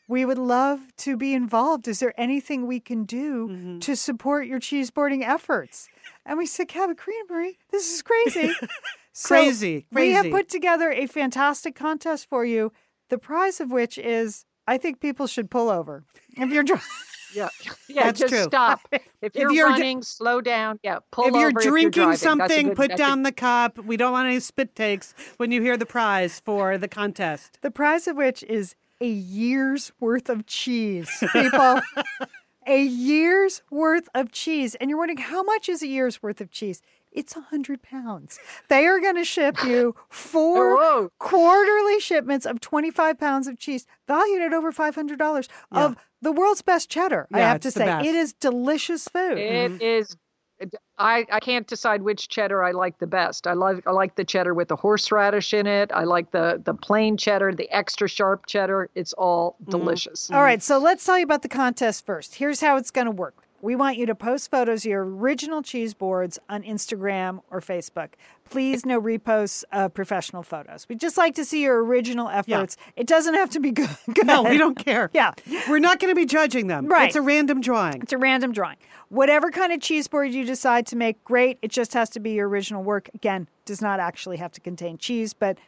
We would love to be involved. Is there anything we can do Mhm. to support your cheeseboarding efforts? And we said, Cabot Creamery, this is crazy. So Crazy, We have put together a fantastic contest for you, the prize of which is I think people should pull over. If you're dri- Yeah, yeah. That's just true. stop. If you're, you're d- running, slow down. Yeah, pull if you're over. drinking if you're driving. Something, good- put that's a- down the cup. We don't want any spit takes when you hear the prize for the contest. the prize of which is a year's worth of cheese, people. a year's worth of cheese. And you're wondering, how much is a year's worth of cheese? It's a 100 pounds. They are going to ship you four Whoa. quarterly shipments of 25 pounds of cheese, valued at over $500 of the world's best cheddar. I have to say, best. it is delicious food. It mm-hmm. is. I, I can't decide which cheddar I like the best. I like I like the cheddar with the horseradish in it. I like the the plain cheddar, the extra sharp cheddar. It's all mm-hmm. delicious. All right, mm-hmm. so let's tell you about the contest first. Here's how it's going to work. We want you to post photos of your original cheese boards on Instagram or Facebook. Please, no reposts of professional photos. We'd just like to see your original efforts. It doesn't have to be good. No, we don't care. Yeah. We're not going to be judging them. Right. It's a random drawing. It's a random drawing. Whatever kind of cheese board you decide to make, great. It just has to be your original work. Again, does not actually have to contain cheese, but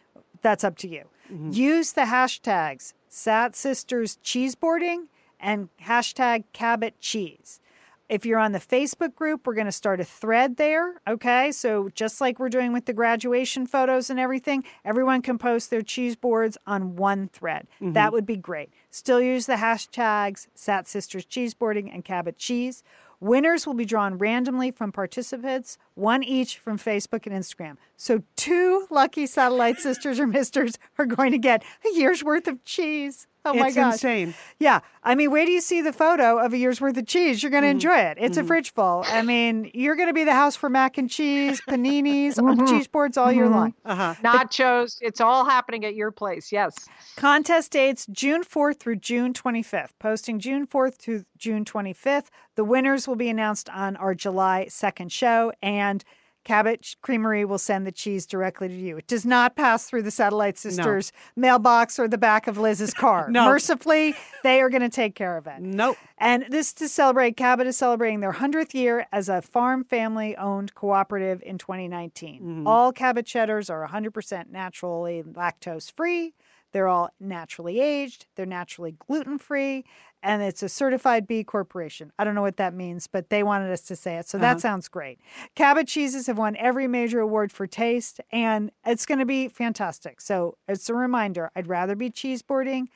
that's up to you. Mm-hmm. Use the hashtags Sat Sisters Cheeseboarding and hashtag Cabot Cheese. If you're on the Facebook group, we're going to start a thread there. Okay. So, just like we're doing with the graduation photos and everything, everyone can post their cheese boards on one thread. Mm-hmm. That would be great. Still use the hashtags Sat Sisters Cheeseboarding and Cabot Cheese. Winners will be drawn randomly from participants, one each from Facebook and Instagram. So, two lucky satellite sisters or misters are going to get a year's worth of cheese. Oh my it's gosh. insane. Yeah. I mean, wait till you see the photo of a year's worth of cheese. You're going to mm-hmm. enjoy it. It's a mm-hmm. fridge full. I mean, you're going to be the house for mac and cheese, paninis, mm-hmm. cheese boards all year long. Uh-huh. Nachos. It's all happening at your place. Yes. Contest dates June 4th through June 25th. Posting June 4th to June 25th. The winners will be announced on our July 2nd show, and Cabot Creamery will send the cheese directly to you. It does not pass through the Satellite Sisters mailbox or the back of Liz's car. No. Mercifully, they are going to take care of it. Nope. And this to celebrate, Cabot is celebrating their 100th year as a farm family owned cooperative in 2019. Mm-hmm. All Cabot cheddars are 100% naturally lactose free. They're all naturally aged. They're naturally gluten free. And it's a certified B corporation. I don't know what that means, but they wanted us to say it. So that uh-huh. sounds great. Cabot cheeses have won every major award for taste, and it's going to be fantastic. So it's a reminder I'd rather be cheeseboarding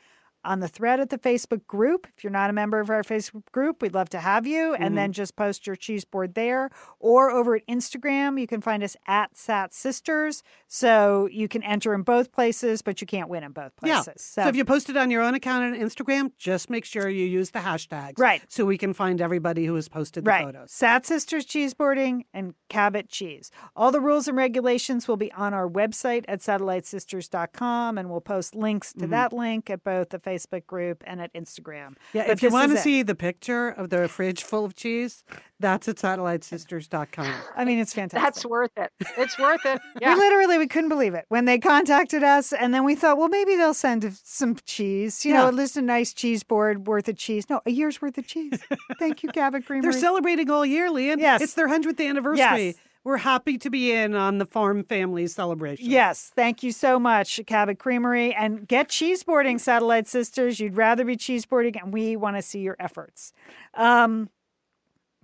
on the thread at the Facebook group. If you're not a member of our Facebook group, we'd love to have you. And then mm-hmm. just post your cheese board there. Or over at Instagram, you can find us at Sat Sisters. So you can enter in both places, but you can't win in both places. Yeah. places. So, if you post it on your own account on Instagram, just make sure you use the hashtags. Right. So we can find everybody who has posted the right. photos. Sat Sisters Cheeseboarding and Cabot Cheese. All the rules and regulations will be on our website at satellitesisters.com, and we'll post links to mm-hmm. that link at both the Facebook group and at Instagram. Yeah, But if you want to is it. see the picture of the fridge full of cheese, that's at satellitesisters.com. I mean, it's fantastic. That's worth it. It's worth it. We Yeah. literally we couldn't believe it when they contacted us, and then we thought, well, maybe they'll send some cheese. You know, at least a nice cheese board worth of cheese. No, a year's worth of cheese. Thank you, Cabot Creamery. They're celebrating all year, Lian. Yes. It's their 100th anniversary. Yes. We're happy to be in on the farm family celebration. Yes, thank you so much, Cabot Creamery. And get cheeseboarding, Satellite Sisters. You'd rather be cheeseboarding, and we want to see your efforts. Um,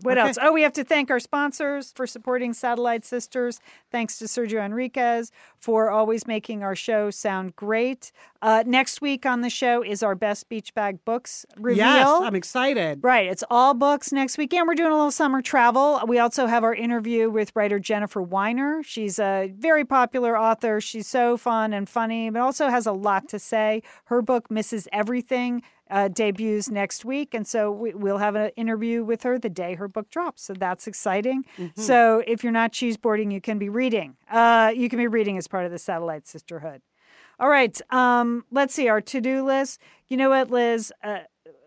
what Okay. else? Oh, we have to thank our sponsors for supporting Satellite Sisters. Thanks to Sergio Enriquez for always making our show sound great. Uh, next week on the show is our best beach bag books reveal. Yes, I'm excited. Right. It's all books next weekend. We're doing a little summer travel. We also have our interview with writer Jennifer Weiner. She's a very popular author. She's so fun and funny, but also has a lot to say. Her book, Mrs. Everything, uh, debuts next week. And so we, we'll have an interview with her the day her book drops. So that's exciting. So if you're not cheeseboarding, you can be reading. Uh, you can be reading as part of the Satellite Sisterhood. All right. Um, let's see our to do list. You know what, Liz? Uh,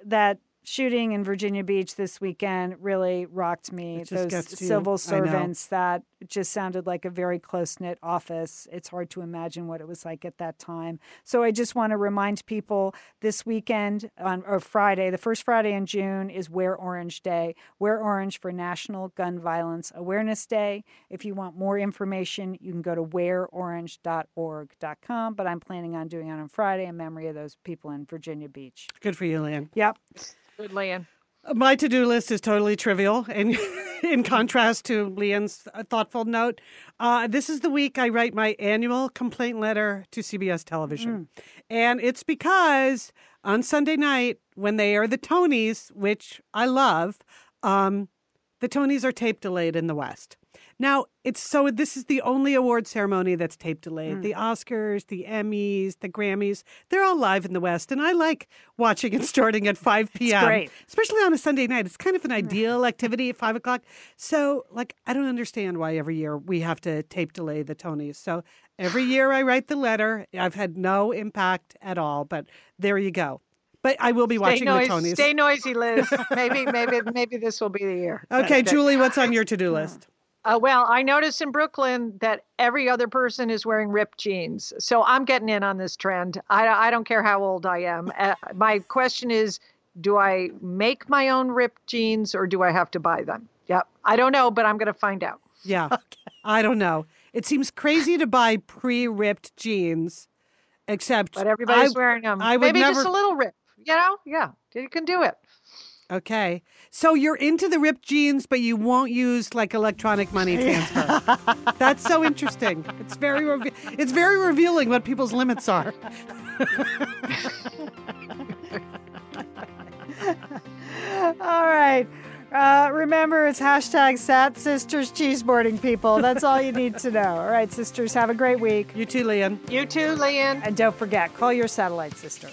that shooting in Virginia Beach this weekend really rocked me. Those civil servants that just sounded like a very close knit office. It's hard to imagine what it was like at that time. So I just want to remind people this weekend on or Friday, the first Friday in June is Wear Orange Day. Wear Orange for National Gun Violence Awareness Day. If you want more information, you can go to wearorange.org.com. But I'm planning on doing it on Friday in memory of those people in Virginia Beach. Good for you, Lian. Yep. Good, Lian. My to do list is totally trivial, and in contrast to Lian's thoughtful note, uh, this is the week I write my annual complaint letter to CBS television. And it's because on Sunday night, when they air the Tonys, which I love, um, the Tonys are tape delayed in the West. Now, it's so this is the only award ceremony that's tape delayed. Hmm. The Oscars, the Emmys, the Grammys, they're all live in the West. And I like watching it starting at 5 p.m. great. Especially on a Sunday night. It's kind of an ideal activity at 5 o'clock. So, like, I don't understand why every year we have to tape delay the Tonys. So, every year I write the letter. I've had no impact at all, but there you go. But I will be Stay, watching noisy, the Tonys. stay noisy, Liz. maybe, maybe, maybe this will be the year. Okay, Julie, what's on your to do list? Uh, well, I noticed in Brooklyn that every other person is wearing ripped jeans. So I'm getting in on this trend. I, I don't care how old I am. Uh, my question is do I make my own ripped jeans or do I have to buy them? Yep. I don't know, but I'm going to find out. Yeah. I don't know. It seems crazy to buy pre ripped jeans, except But everybody's I- wearing them. I would Maybe just a little rip. You know? Yeah. You can do it. Okay. So you're into the ripped jeans, but you won't use like electronic money transfer. That's so interesting. It's very reve- it's very revealing what people's limits are. All right. Uh, remember, it's hashtag Sat Sisters Cheeseboarding people. That's all you need to know. All right, sisters, have a great week. You too, Lian. You too, Lian. And don't forget, call your satellite sister.